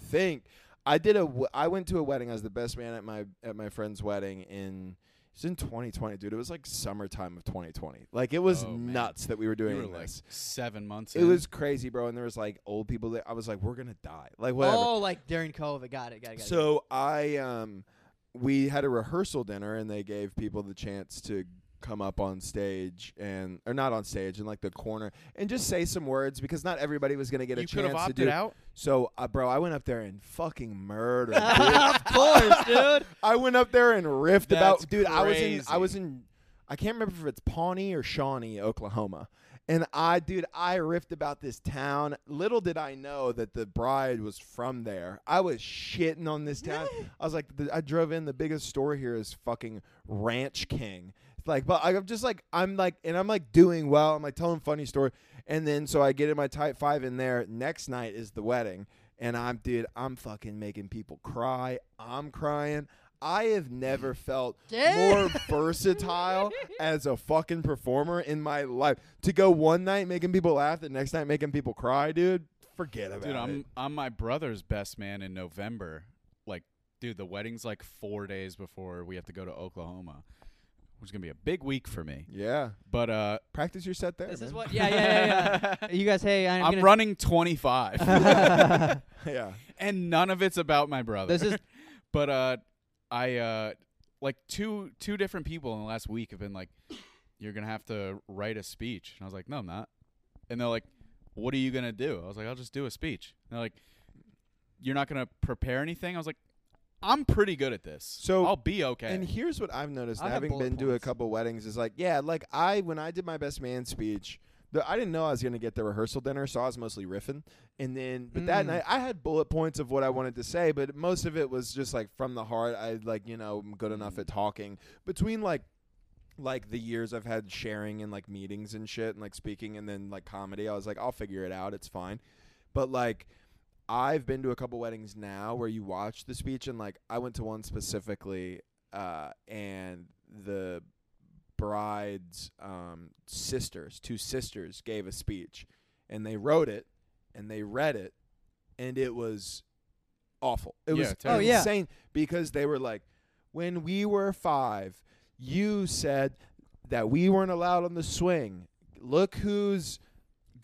B: think. I did a. I went to a wedding. I was the best man at my at my friend's wedding in. It was in 2020, dude. It was like summertime of 2020. Like it was
C: Oh,
B: nuts that we were doing
C: You were like
B: this.
C: seven months.
B: It
C: in.
B: was crazy, bro. And there was like old people that I was like, we're gonna die. Like whatever.
A: Oh, like during COVID. Got it. Got it. Got it.
B: so I um, we had a rehearsal dinner, and they gave people the chance to come up on stage and or not on stage in like the corner and just say some words because not everybody was gonna get a
C: you could have
B: chance to
C: opted
B: do.
C: out.
B: So, uh, bro, I went up there and fucking murdered. dude.
A: of course, dude.
B: I went up there and riffed
C: That's
B: about, dude. I was in, I
C: crazy.
B: was in, I can't remember if it's Pawnee or Shawnee, Oklahoma, and I, dude, I riffed about this town. Little did I know that the bride was from there. I was shitting on this town. I was like, the, I drove in. The biggest store here is fucking Ranch King. It's like, but I'm just like, I'm like, and I'm like doing well. I'm like telling funny story, and then so I get in my type five in there. Next night is the wedding. And I'm, dude, I'm fucking making people cry. I'm crying. I have never felt more versatile as a fucking performer in my life. To go one night making people laugh, the next night making people cry, dude. Forget about
C: Dude,
B: it.
C: I'm I'm my brother's best man in November. Like, dude, the wedding's like four days before we have to go to Oklahoma, which is gonna be a big week for me.
B: yeah,
C: But uh,
B: practice your set there.
A: This is what. Yeah, yeah, yeah. yeah. you guys, hey, I'm,
C: I'm
A: gonna,
C: running 25,
B: yeah.
C: and none of it's about my brother.
A: This is
C: but uh, I uh, like two two different people in the last week have been like, "You're gonna have to write a speech," and I was like, "No, I'm not." And they're like, "What are you gonna do?" I was like, "I'll just do a speech." And they're like, "You're not gonna prepare anything?" I was like, "I'm pretty good at this,
B: So-
C: I'll be okay."
B: And here's what I've noticed,
A: I have
B: having
A: bullet
B: been to a
A: points.
B: couple weddings, is like, yeah, like I when I did my best man speech, the, I didn't know I was gonna get the rehearsal dinner, so I was mostly riffing. And then, but that
A: Mm.
B: night I had bullet points of what I wanted to say, but most of it was just like from the heart. I like, you know, I'm good enough at talking. Between like like the years I've had sharing and like meetings and shit and like speaking and then like comedy, I was like, I'll figure it out. It's fine. But like I've been to a couple weddings now where you watch the speech and like I went to one specifically uh and the bride's um sisters, two sisters gave a speech and they wrote it and they read it and it was awful. It
C: Yeah,
B: was
C: terrible.
A: Oh, yeah.
B: insane because they were like when we were 5 you said that we weren't allowed on the swing. Look who's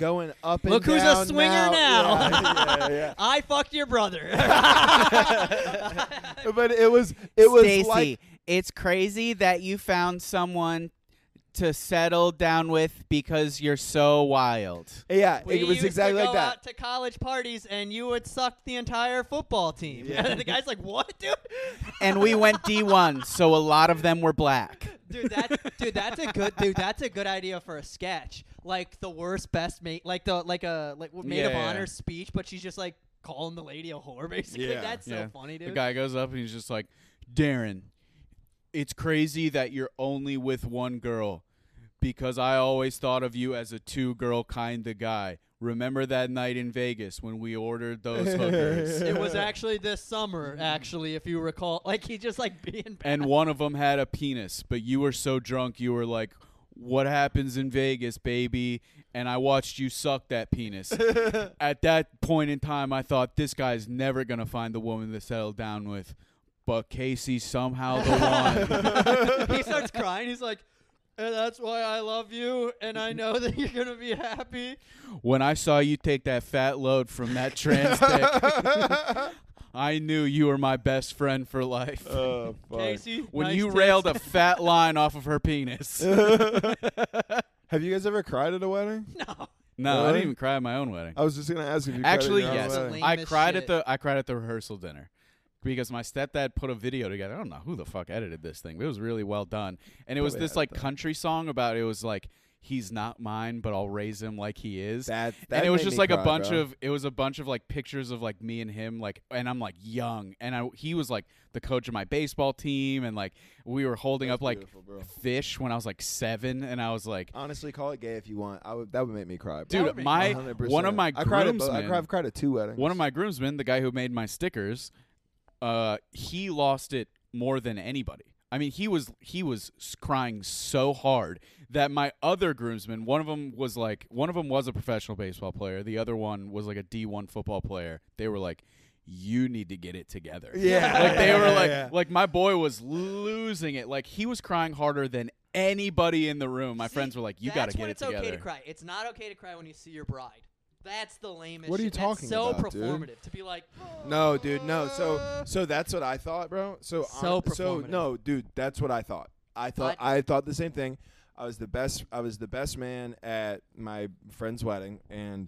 B: going up and
A: Look who's a swinger now.
B: Yeah, yeah,
A: I fucked your brother.
B: but it was it was
C: Stacy,
B: like
C: it's crazy that you found someone to settle down with because you're so wild.
B: yeah,
A: we
B: it was
A: used
B: exactly
A: to
B: like that.
A: out to college parties, and you would suck the entire football team.
B: Yeah.
A: And the guy's like, "What, dude?
C: And we went D1, so a lot of them were black.
A: dude, that, dude, that's a good, dude, that's a good idea for a sketch. Like the worst best mate, like the like a like maid
C: Yeah,
A: of
C: yeah.
A: honor speech, but she's just like calling the lady a whore. Basically,
B: Yeah.
A: that's so funny, dude.
C: The guy goes up and he's just like, Darren, it's crazy that you're only with one girl because I always thought of you as a two girl kind of guy. Remember that night in Vegas when we ordered those hookers?
A: It was actually this summer, actually, if you recall. Like he just like being
C: and one of them had a penis, but you were so drunk you were like, "What happens in Vegas, baby?" And I watched you suck that penis. At that point in time, I thought this guy's never gonna find the woman to settle down with, but Casey's somehow the one.
A: he starts crying. He's like, and that's why I love you, and I know that you're gonna be happy.
C: when I saw you take that fat load from that trans dick, I knew you were my best friend for life.
B: Oh, fuck.
A: Casey,
C: when
A: nice
C: you
A: tits.
C: railed a fat line off of her penis.
B: Have you guys ever cried at a wedding?
A: no,
C: No, I didn't even cry at my own wedding.
B: I was just gonna ask if you
C: Actually,
B: cried at your own
C: yes.
B: wedding.
A: Lame
C: I
A: as
C: cried
A: shit.
C: at the I cried at the rehearsal dinner because my stepdad put a video together. I don't know who the fuck edited this thing, but it was really well done. And it was
B: Probably
C: this like
B: that.
C: country song about it was like he's not mine, but I'll raise him like he is.
B: That, that
C: and it was just
B: me
C: like a bunch
B: bro.
C: of it was a bunch of like pictures of like me and him like and I'm like young and I he was like the coach of my baseball team and like we were holding
B: That's
C: up like
B: bro.
C: fish when I was like 7 and I was like
B: Honestly, call it gay if you want. I would. That would make me cry. bro.
A: That
C: dude my
B: 100%.
C: one of my
B: I cried at. bo- I
C: groomsmen
B: cried, I've cried at two weddings.
C: one of my groomsmen, the guy who made my stickers, uh, he lost it more than anybody. I mean, he was he was crying so hard that my other groomsmen, one of them was like, one of them was a professional baseball player, the other one was like a D one football player. They were like, "You need to get it together."
B: Yeah,
C: like they were like,
B: yeah.
C: like my boy was losing it. Like he was crying harder than anybody in the room. My
A: See,
C: friends were like, "You got to
A: that's
C: get
A: when
C: it
A: it's
C: together."
A: okay to cry. It's not okay to cry when you see your bride. That's the lamest.
B: What are you
A: shit.
B: talking
A: That's so
B: about, dude?
A: performative to be like.
B: No, dude, no. So, so that's what I thought, bro. So,
A: So
B: hon- so no, dude, that's what I thought. I thought
A: But-
B: I thought the same thing. I was the best. I was the best man at my friend's wedding, and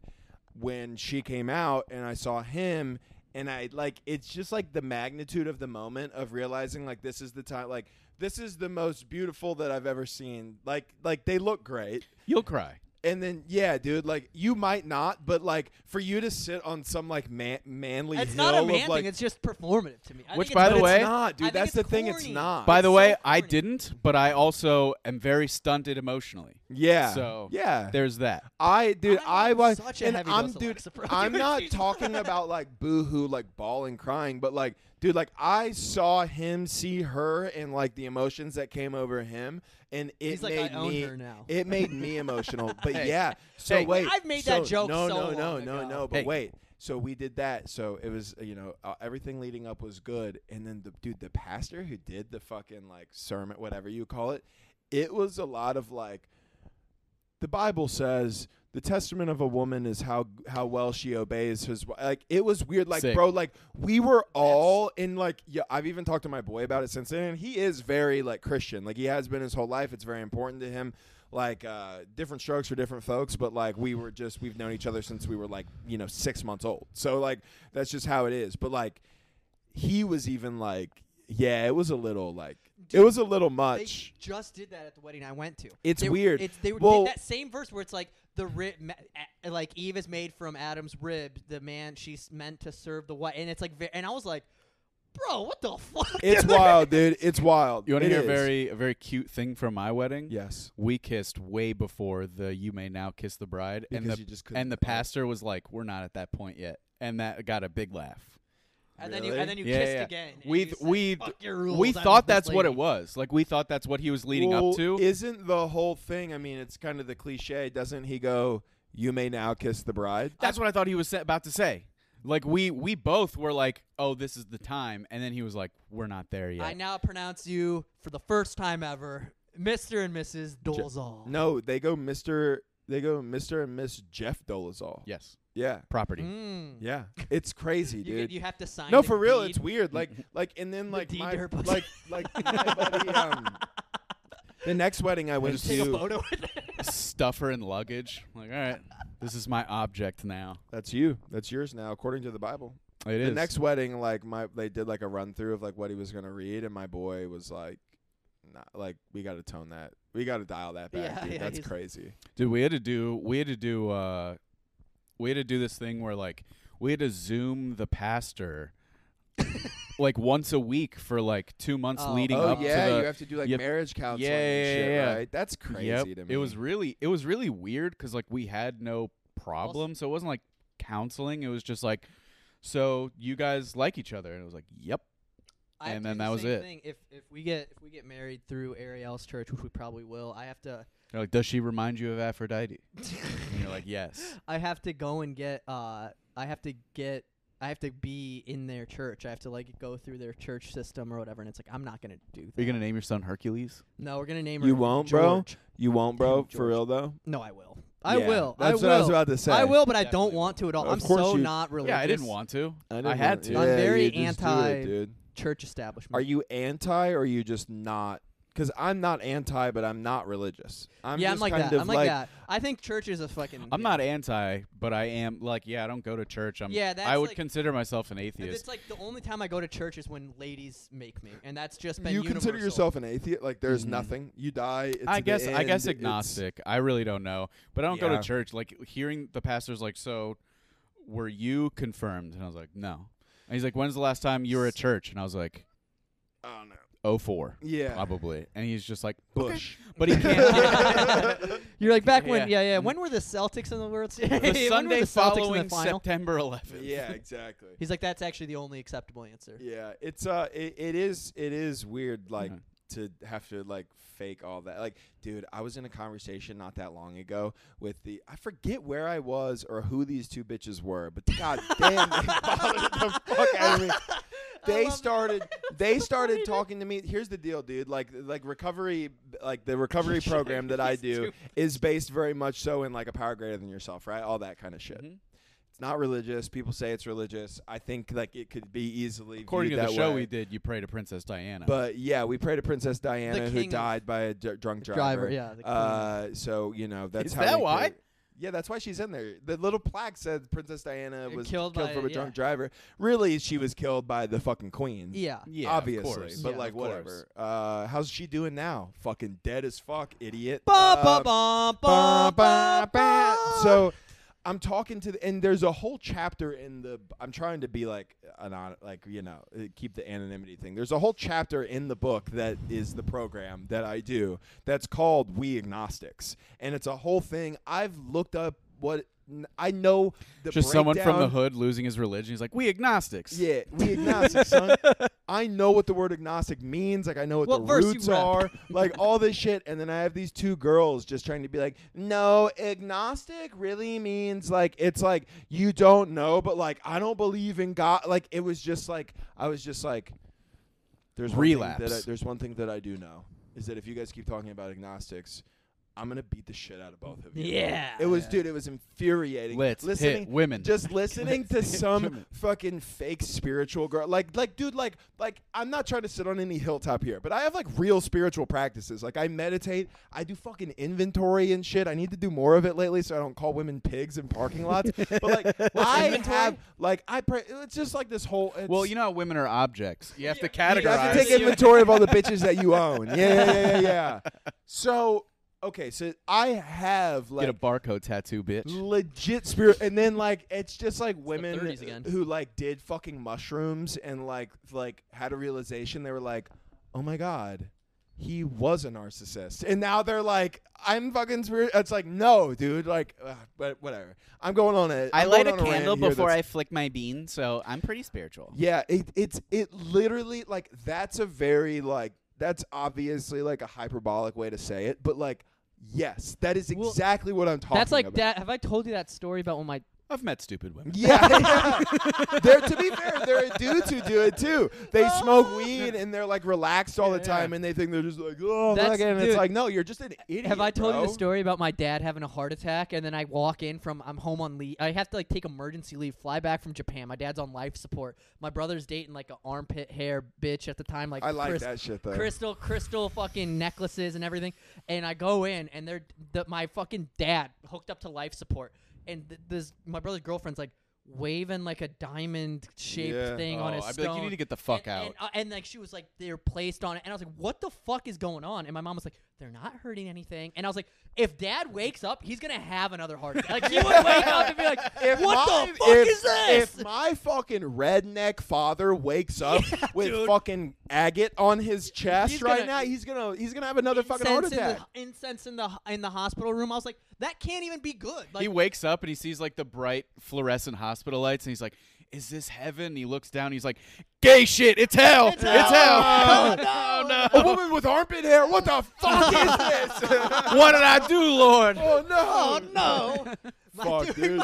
B: when she came out and I saw him, and I like, it's just like the magnitude of the moment of realizing like this is the time, like this is the most beautiful that I've ever seen. Like, like they look great.
C: You'll cry.
B: And then yeah, dude, like you might not, but like for you to sit on some like man- manly
A: It's
B: hill
A: not a
B: of
A: man
B: like
A: thing. It's just performative to me. I
C: Which,
A: think
C: by
A: it's
C: the
B: but
C: way-
B: it's not,
A: I
B: dude.
A: think
B: That's
A: it's
B: the thing. It's
A: corny.
B: not.
C: By the
A: It's
C: way,
A: so
C: I
A: corny.
C: didn't, but I also am very stunted emotionally.
B: yeah.
C: So
B: yeah,
C: there's that.
B: I dude,
A: I
B: I was,
A: such a
B: and
A: heavy
B: I'm
A: dose
B: dude.
A: a Lexapro,
B: I'm not talking about like boohoo, like bawling, crying, but like, dude, like I saw him see her and like the emotions that came over him, and it
A: He's like,
B: made
A: I own
B: me.
A: her now.
B: It made me emotional. But
C: Hey.
B: yeah, so
C: Hey.
B: wait,
A: I've made that joke
B: No,
A: so
B: no, no,
A: long
B: no,
A: ago.
B: no. But
C: Hey.
B: wait. So we did that. So it was, you know, uh, everything leading up was good, and then the dude, the pastor who did the fucking like sermon, whatever you call it, it was a lot of like. The Bible says the testament of a woman is how how well she obeys his like it was weird like
C: Sick.
B: bro like we were all in like yeah I've even talked to my boy about it since then and he is very like Christian like he has been his whole life it's very important to him like uh different strokes for different folks but like we were just we've known each other since we were like you know 6 months old so like that's just how it is but like he was even like yeah it was a little like it was a little
A: They
B: much
A: just did that at the wedding I went to.
B: It's
A: They-
B: weird.
A: It's they were-
B: Well-
A: did that same verse where it's like the rib, like Eve is made from Adam's rib. The man she's meant to serve the wife, and it's like, and I was like, bro, what the fuck?
B: it's wild dude it's wild
C: You want to
B: It
C: hear a very a very cute thing from my wedding?
B: yes
C: We kissed way before the "You may now kiss the bride," and the
B: you just
C: and the pastor was like, "We're not at that point yet," and that got a big laugh.
A: And then you and then you
C: Yeah,
A: kissed
C: yeah.
A: again.
C: We
A: you
C: we
A: "Fuck
C: we thought
A: love this
C: that's what it was. Like we thought that's what he was leading
B: Well,
C: up to.
B: Isn't the whole thing? I mean, it's kind of the cliche. Doesn't he go? You may now kiss the bride.
C: That's what I thought he was about to say. Like we we both were like, "Oh, this is the time," and then he was like, "We're not there yet."
A: I now pronounce you for the first time ever, Mr. and Mrs. Dolezal.
B: No, they go Mister. They go Mister and Miss Jeff Dolezal.
C: yes,
B: Yeah,
C: property.
A: Mm.
B: yeah. It's crazy, dude.
A: get- you have to sign.
B: no, for real,
A: deed.
B: it's weird. Like, like, and then like
A: deed
B: my
A: to
B: like like my buddy. Um, the next wedding I went
C: just
A: Take a
B: to.
A: stuffer and it.
C: Stuff her luggage. Like, all right, this is my object now.
B: That's you. That's yours now, according to the Bible.
C: It is
B: the next wedding, like my, they did like a run through of like what he was gonna read, and my boy was like, nah, like we got to tone that, we got to dial that back,
A: Yeah,
B: dude.
A: yeah,
B: That's
A: he's-
B: crazy.
C: Dude, we had to do we had to do uh we had to do this thing where like we had to zoom the pastor like once a week for like two months
A: Oh.
C: leading
B: Oh
C: up
B: yeah,
C: to the.
B: Yeah, you have to do like
C: Yep.
B: marriage counseling
C: Yeah,
B: and
C: yeah,
B: shit,
C: yeah, yeah.
B: right? That's crazy
C: Yep.
B: to me.
C: It was really it was really weird because like we had no problem, so it wasn't like counseling. It was just like, so you guys like each other, and it was like, yep.
A: I
C: And then
A: the
C: that was it.
A: Thing. If if we get if we get married through Ariel's church, which we probably will, I have to
C: They're like, does she remind you of Aphrodite? and you're like, yes.
A: I have to go and get uh I have to get I have to be in their church. I have to like go through their church system or whatever, and it's like I'm not gonna do that.
C: Are you gonna name your son Hercules?
A: no, we're gonna name
B: You
A: her
B: won't, bro? You won't, bro,
A: Damn,
B: for real though.
A: No, I will. I
B: Yeah,
A: will.
B: That's
A: I
B: what I was about to say.
A: I will, but I
C: Definitely
A: don't want to at all.
B: Of
A: I'm
B: course
A: so
B: you-
A: not religious.
C: Yeah, I didn't want to.
B: didn't
C: I had
B: want-
C: to.
B: Yeah,
A: I'm very
B: you just do it,
A: anti-
B: dude.
A: Church establishment.
B: Are you anti or are you just not? Because I'm not anti, but I'm not religious. I'm
A: yeah,
B: just
A: I'm like
B: kind
A: that. I'm like, that. I think church is a fucking.
C: I'm
A: yeah.
C: not anti, but I am like, yeah, I don't go to church. I'm,
A: Yeah, that's
C: I would
A: like-
C: consider myself an atheist.
A: It's like the only time I go to church is when ladies make me, and that's just been
B: You consider yourself an atheist? Like there's
C: Mhm.
B: nothing. You die. It's
C: I
B: the
C: guess I guess agnostic. I really don't know, but I don't go to church. Like hearing the pastors like, so were you confirmed? And I was like, no. And he's like, when's the last time you were at church? And I was like,
B: I don't know.
C: oh four,
B: Yeah.
C: probably. And he's just like, okay.
B: Bush.
C: but he can't.
A: You're like back when,
C: Yeah.
A: yeah, yeah. When were the Celtics in the World Series?
C: the
A: When were
C: Sunday
A: the Celtics in
C: following
A: the final?
C: September 11th.
B: yeah, exactly.
A: He's like, that's actually the only acceptable answer.
B: Yeah, it's uh, it, it is it is weird like
C: Mhm.
B: To have to like fake all that. Like, dude, I was in a conversation not that long ago with the I forget where I was or who these two bitches were, but god damn, they bothered the fuck out of me. They started they started talking to me. Here's the deal, dude. Like like recovery like the recovery program that I do is based very much so in like a power greater than yourself, right? All that kind of shit.
C: Mhm.
B: It's not religious. People say it's religious. I think like it could be easily
C: According to
B: viewed
C: the
B: that
C: show
B: way.
C: we did, you pray to Princess Diana.
B: But yeah, we pray to Princess Diana who died by a d- drunk driver.
A: Driver, yeah.
B: Uh, so you know that's
C: Is
B: how
C: that why?
B: pray- Yeah, that's why she's in there. The little plaque said Princess Diana was
A: killed
B: killed,
A: by-
B: from a
A: yeah.
B: drunk driver. Really, she was killed by the fucking queen.
A: yeah.
C: yeah,
B: obviously,
C: course.
B: but
A: Yeah,
B: like
C: of
B: whatever. Uh, how's she doing now? Fucking dead as fuck, idiot.
A: Ba, ba,
B: Uh,
A: ba,
B: ba,
A: ba,
B: ba,
A: ba,
B: ba. So I'm talking to the, and there's a whole chapter in the I'm trying to be like anon like you know uh, keep the anonymity thing. There's a whole chapter in the book that is the program that I do that's called We Agnostics. And it's a whole thing. I've looked up what I know the
C: Just someone from the hood losing his religion. He's like, we agnostics.
B: yeah, we agnostics, son. I know what the word agnostic means. Like I know what
A: What
B: the roots are. Like all this shit. And then I have these two girls just trying to be like, no, agnostic really means like it's like you don't know, but like I don't believe in God. Like it was just like I was just like, there's one thing that I,
C: Relapse.
B: there's one thing that I do know is that if you guys keep talking about agnostics. I'm gonna beat the shit out of both of you.
A: Yeah.
B: It was,
A: Yeah.
B: dude. It was infuriating.
C: Let's
B: listening,
C: hit women.
B: just listening to some
C: Women.
B: fucking fake spiritual girl like like dude like like i'm not trying to sit on any hilltop here but i have like real spiritual practices like i meditate i do fucking inventory and shit i need to do more of it lately so i don't call women pigs in parking lots but like i
A: inventory?
B: have like i pray it's just like this whole it's,
C: Well, you know how women are objects. You have to categorize.
B: you have to take inventory of all the bitches that you own yeah yeah yeah yeah, yeah. so okay so i have like
C: Get a barcode tattoo, bitch.
B: legit spirit and then like it's just like women
A: 30s again.
B: who like did fucking mushrooms and like like had a realization they were like oh my god he was a narcissist and now they're like i'm fucking spirit it's like no dude like ugh, but whatever i'm going on it
C: I
B: I'm
C: light a
B: going on rant
C: candle
B: here
C: before
B: that's-
C: I flick my bean, so I'm pretty spiritual.
B: yeah it, it's it literally like that's a very like that's obviously like a hyperbolic way to say it but like yes that is
A: Well,
B: exactly what i'm talking about.
A: That's like
B: about
A: that. Have I told you that story about when my
C: I've met stupid women.
B: Yeah, yeah. There, to be fair, there are dudes who do it too. They oh. smoke weed and they're like relaxed all the time, and they think they're just like, oh,
A: That's-
B: fuck it," and
A: dude.
B: it's like, no, you're just an idiot.
A: Have I told you
B: bro.
A: the story about my dad having a heart attack and then I walk in from I'm home on leave. I have to like take emergency leave, fly back from Japan. My dad's on life support. My brother's dating like an armpit hair bitch at the time, like
B: I like
A: Chris-
B: that shit though.
A: crystal crystal fucking necklaces and everything. And I go in and they're the, my fucking dad hooked up to life support. And th- this my brother's girlfriend's like, waving like a diamond shaped
B: Yeah.
A: thing
C: oh,
A: on his
C: I'd be
A: stone.
C: like, you need to get the fuck
A: and,
C: out.
A: And, uh, and like she was like, they're placed on it, and I was like, what the fuck is going on? And my mom was like, they're not hurting anything. And I was like, if Dad wakes up, he's gonna have another heart attack. Like he would wake up and be like,
B: If
A: what
B: my-
A: the fuck
B: if,
A: is this?
B: If my fucking redneck father wakes up
A: Yeah,
B: with
A: dude.
B: fucking agate on his chest
A: He's
B: right
A: gonna-
B: now, he's gonna he's gonna have another fucking heart
A: Incense in
B: attack.
A: the incense in the in the hospital room. I was like, that can't even be good. Like
C: he wakes up and he sees like the bright fluorescent hospital lights and he's like, "Is this heaven?" And he looks down. And he's like, "Gay shit! It's hell!
A: It's
C: It's,
A: hell.
C: hell!
A: Oh, no.
C: no!
B: A woman with armpit hair. What the fuck is this?
C: what did I do, Lord?"
B: oh no!
A: oh no, My
B: Fuck, dude.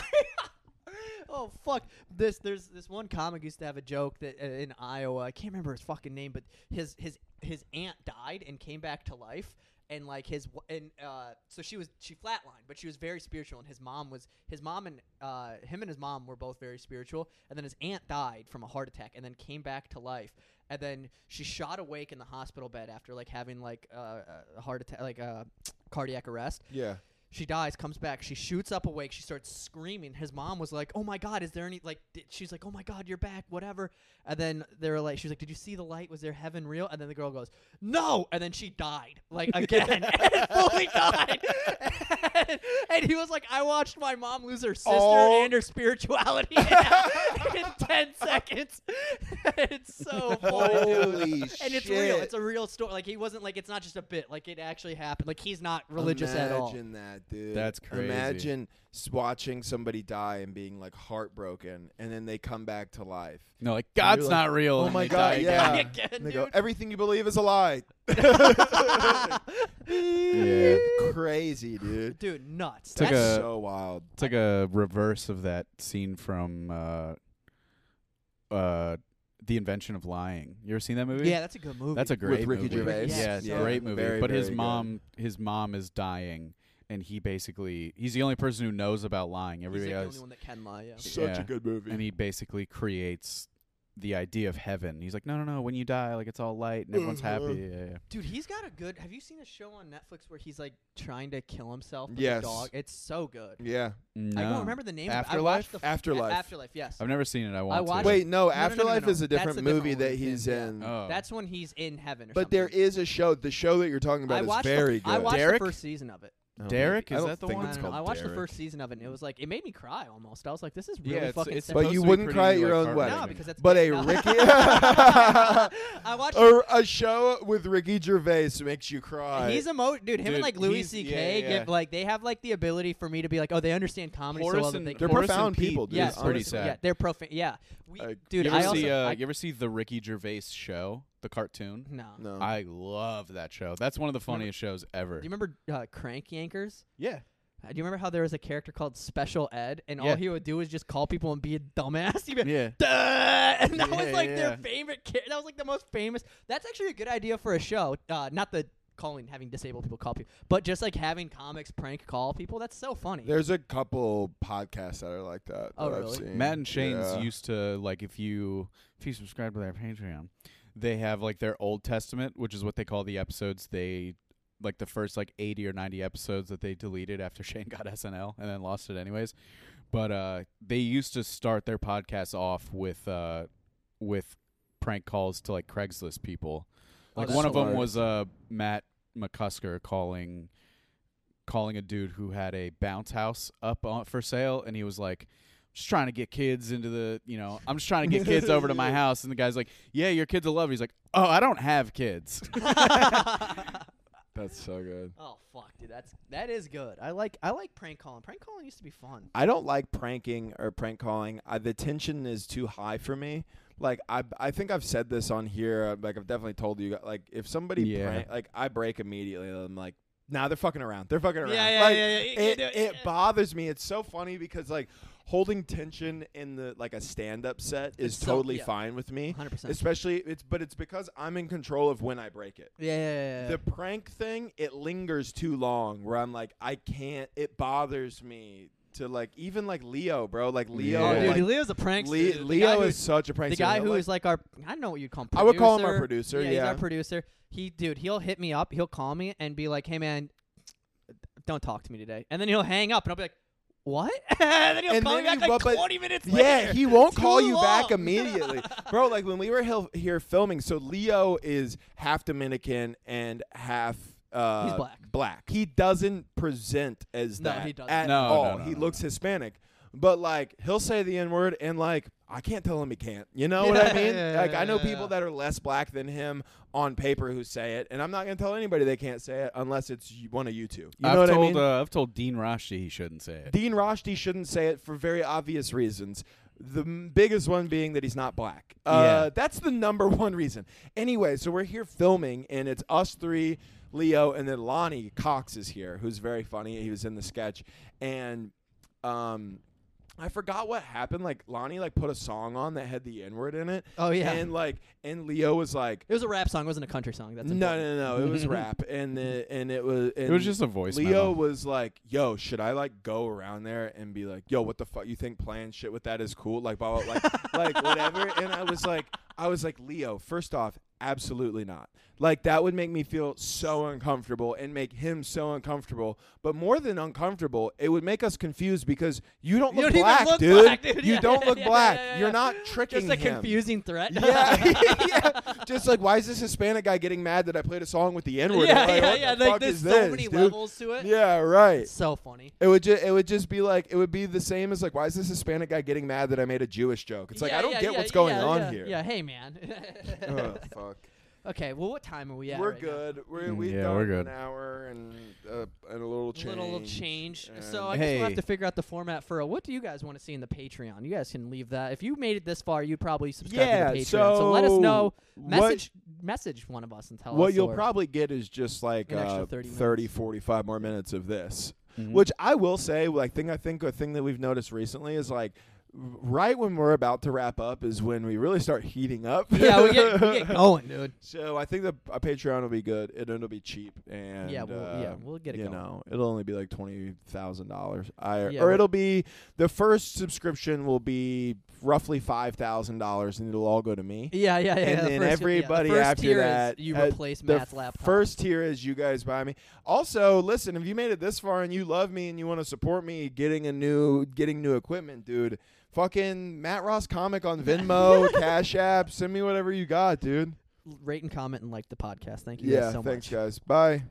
A: oh fuck! This there's this one comic used to have a joke that uh, in Iowa. I can't remember his fucking name, but his his his aunt died and came back to life. And like his and uh, so she was she flatlined, but she was very spiritual. And his mom was his mom and uh, him and his mom were both very spiritual. And then his aunt died from a heart attack, and then came back to life. And then she shot awake in the hospital bed after like having like uh, a heart attack, like a cardiac arrest.
B: Yeah.
A: She dies, comes back. She shoots up awake. She starts screaming. His mom was like, "Oh my god, is there any like?" She's like, "Oh my god, you're back, whatever." And then they're like, "She's like, did you see the light? Was there heaven real?" And then the girl goes, "No!" And then she died, like again, and fully died. and, and he was like, "I watched my mom lose her sister
B: Oh.
A: and her spirituality in ten seconds." it's so funny, dude.
B: Holy
A: And it's real. It's a real story. Like he wasn't like it's not just a bit. Like it actually happened. Like he's not religious at all.
B: Imagine that, dude.
C: That's crazy.
B: Imagine watching somebody die and being like heartbroken, and then they come back to life.
C: No, like God's
B: like,
C: not real.
B: Oh my god, yeah.
C: again.
A: Again,
B: And they go,
A: dude.
B: everything you believe is a lie.
C: Yeah.
B: Crazy, dude.
A: Dude, nuts.
C: Took
A: That's
C: a-
B: so wild.
C: It's like a reverse of that scene from uh, uh, The Invention of Lying. You ever seen that movie?
A: yeah, that's a good movie.
C: That's a great
B: Ricky
C: movie.
B: Gervais?
C: Yeah, it's
A: Yeah.
C: a great movie.
B: Very,
C: but his
B: very good.
C: mom, his mom is dying, and he basically he's the only person who knows about lying.
A: He's
C: Everybody
A: like the
C: else,
A: only one that can lie. Yeah.
B: Such
C: Yeah.
B: a good movie.
C: and he basically creates the idea of heaven. He's like, no, no, no. When you die, like it's all light and everyone's happy. Mm-hmm. Yeah, yeah.
A: Dude, he's got a good. Have you seen a show on Netflix where he's like trying to kill himself with
B: Yes.
A: a dog? It's so good.
B: yeah.
A: I don't remember the name. of it. I
C: Afterlife?
A: watched the f-
B: Afterlife.
A: A- Afterlife. Yes.
C: I've never seen it. I want
A: watched
C: to.
B: Wait, no,
A: no, no, no,
B: Afterlife
A: no.
B: is a
A: That's a
B: different
A: different
B: movie
A: one
B: that
A: with
B: he's
A: him, yeah.
B: in.
C: Oh.
A: That's when he's in heaven. Or
B: But
A: something.
B: there is a show. The show that you're talking about
A: I
B: is
A: watched
B: very
A: the, I
B: good.
A: watched
C: Derek?
A: the first season of it.
B: Oh,
C: Derek?
B: I
C: Is
B: don't
C: that the
B: think
C: one?
A: No,
B: it's
A: no, no,
B: called
A: I watched the first season of it, and it was like it made me cry almost. I was like, this is
C: Yeah,
A: really
C: it's-
A: fucking.
C: it's
A: sad.
B: But you wouldn't cry at your own wedding.
A: no, because that's
B: But a
A: No.
B: Ricky,
A: I watched.
B: a, a show with Ricky Gervais makes you cry.
A: He's a emo, dude. Him and like Louis C.K.
C: yeah, yeah,
A: give like they have like the ability for me to be like, oh, they understand comedy so
C: Horace
A: well that they
B: They're
A: can.
C: Horace and
B: profound people, dude.
A: yeah,
C: is pretty sad.
A: Yeah, they're profound. Yeah, we,
B: Like,
A: dude.
C: you
A: I
C: ever
A: also
C: see? Uh,
A: I,
C: you ever see the Ricky Gervais show, the cartoon?
A: no.
B: no.
C: I love that show. That's one of the funniest shows ever.
A: Do you remember uh, Crank Yankers?
C: yeah.
A: Uh, do you remember how there was a character called Special Ed, and
C: Yeah.
A: all he would do was just call people and be a dumbass? He'd be like,
C: Yeah.
A: Duh! and that was
C: Yeah,
A: like
C: yeah.
A: their favorite. Ca- that was like the most famous. That's actually a good idea for a show. Uh, not the calling having disabled people call people, but just like having comics prank call people. That's so funny.
B: There's a couple podcasts that are like that.
A: Oh,
B: that I've
A: really?
B: seen.
C: Matt and Shane's
B: Yeah.
C: used to like if you if you subscribe to their Patreon, they have like their Old Testament, which is what they call the episodes they like the first like 80 or 90 episodes that they deleted after Shane got SNL and then lost it anyways. But uh they used to start their podcasts off with uh with prank calls to like Craigslist people.
A: Oh,
C: Like
A: that's
C: one of them was uh Matt McCusker calling calling a dude who had a bounce house up on, for sale and he was like just trying to get kids into the you know i'm just trying to get kids over to my house and the guy's like yeah your kids will love it he's like oh i don't have kids
B: That's so good.
A: oh fuck, dude. That's that is good. I like I like prank calling. Prank calling used to be fun.
B: I don't like pranking or prank calling. I, the tension is too high for me. Like I, I think I've said this on here. uh, Like I've definitely told you. Like if somebody
C: Yeah.
B: prank, like I break immediately. I'm like, nah, they're fucking around. They're fucking around.
A: Yeah, yeah,
B: like,
A: yeah, yeah. You
B: It,
A: it.
B: it bothers me. It's so funny because like holding tension in the like a stand up set is
A: so-
B: totally
A: yeah.
B: fine with me.
A: Hundred percent.
B: Especially it's but it's because I'm in control of when I break it.
A: Yeah, yeah, yeah, yeah.
B: The prank thing, it lingers too long where I'm like, I can't it bothers me to like even like Leo, bro. Like Leo
A: oh,
C: Yeah.
A: dude,
B: like,
A: Leo's a prankster.
B: Le-
A: dude. The guy
B: Leo is such a prankster.
A: the guy who is like our I don't know what you'd call him.
B: I would call him our
A: producer.
B: producer,
A: Yeah, he's
B: yeah.
A: our producer. He dude, he'll hit me up. He'll call me and be like, "Hey man, don't talk to me today." And then he'll hang up and I'll be like, what? and then he'll
B: And
A: call
B: then
A: me back
B: he-
A: like
B: but-
A: 20 minutes later.
B: Yeah, he won't
A: Too
B: call you back immediately, bro. Like when we were hel- here filming, so Leo is half Dominican and half. Uh,
A: He's black.
B: Black. He doesn't present as
A: No,
B: that
A: he doesn't.
B: at
C: No, no,
B: all.
C: no,
B: he
C: no,
B: looks Hispanic, but like he'll say the N word and like I can't tell him he can't. You know what I mean? like I know people that are less black than him on paper who say it, and I'm not gonna tell anybody they can't say it unless it's one of you two. You
C: I've
B: know what
C: told
B: I mean?
C: uh, I've told Dean Rashti he shouldn't say it.
B: Dean Roshti shouldn't say it for very obvious reasons. The m- biggest one being that he's not black. Uh,
C: Yeah.
B: That's the number one reason. Anyway, so we're here filming, and it's us three, Leo, and then Lonnie Cox is here, who's very funny. He was in the sketch. And um, I forgot what happened. Like, Lonnie, like, put a song on that had the N-word in it.
A: Oh, yeah.
B: And, like, and Leo was like,
A: it was a rap song. It wasn't a country song. That's
B: no,
A: important.
B: no, no, it was rap, and the, and it was and
C: It was just a voice
B: Leo
C: memo.
B: was like, "Yo, should I like go around there and be like, yo, what the fuck? You think playing shit with that is cool? Like, blah, blah, like, like whatever." And I was like, I was like, Leo, first off, absolutely not. Like that would make me feel so uncomfortable and make him so uncomfortable. But more than uncomfortable, it would make us confused because you don't
A: You
B: look
A: don't
B: black,
A: look
B: dude.
A: black, dude.
B: You
A: Yeah,
B: don't look
A: yeah,
B: black.
A: yeah, yeah,
B: You're not tricking him.
A: Just a
B: him.
A: confusing threat.
B: Yeah, yeah. Just like, why is this Hispanic guy getting mad that I played a song with the N word?
A: yeah,
B: like,
A: yeah, yeah.
B: the
A: Like, there's so
B: this,
A: many
B: dude?
A: levels to it.
B: Yeah, right.
A: It's so funny.
B: It would just it would just be like it would be the same as like why is this Hispanic guy getting mad that I made a Jewish joke? It's like
A: Yeah,
B: I don't
A: yeah,
B: get
A: yeah,
B: what's going
A: yeah,
B: on
A: yeah,
B: here.
A: Yeah, hey man.
B: oh, fuck.
A: Okay, well, what time are we at?
B: we're
A: right now?
B: good. We're
C: Mm,
B: we've
C: yeah,
B: done
C: we're good.
B: an hour and uh, and a little change.
A: A little change. So
B: and-
A: I guess we'll have to figure out the format for a, what do you guys want to see in the Patreon? You guys can leave that. If you made it this far, you'd probably subscribe
B: yeah,
A: to the Patreon. So, let us know.
B: what-
A: Message message one of us and tell
B: What,
A: us.
B: What
A: you'll
B: probably get is just like
A: An
B: uh,
A: 30
B: 30 45 more minutes of this.
C: Mhm.
B: Which I will say, like, thing I think a thing that we've noticed recently is like, right when we're about to wrap up is when we really start heating up.
A: yeah, we get, we get going, dude.
B: So I think the a Patreon will be good. It, it'll be cheap, and
A: Yeah, we'll,
B: uh,
A: yeah, we'll get it
B: you
A: going.
B: know, it'll only be like twenty thousand dollars. I
A: Yeah,
B: or it'll be the first subscription will be roughly five thousand dollars, and it'll all go to me.
A: Yeah, yeah, yeah.
B: and
A: the
B: then
A: first- yeah, the
B: everybody
A: first
B: after
A: tier is
B: that,
A: you
B: uh,
A: replace Matt's laptop.
B: First tier is you guys buy me. Also, listen, if you made it this far and you love me and you want to support me getting a new getting new equipment, dude, fucking Matt Ross comic on Venmo, Cash App, send me whatever you got, dude.
A: rate and comment and like the podcast. Thank you
B: Yeah,
A: guys so
B: thanks
A: much.
B: guys. Bye.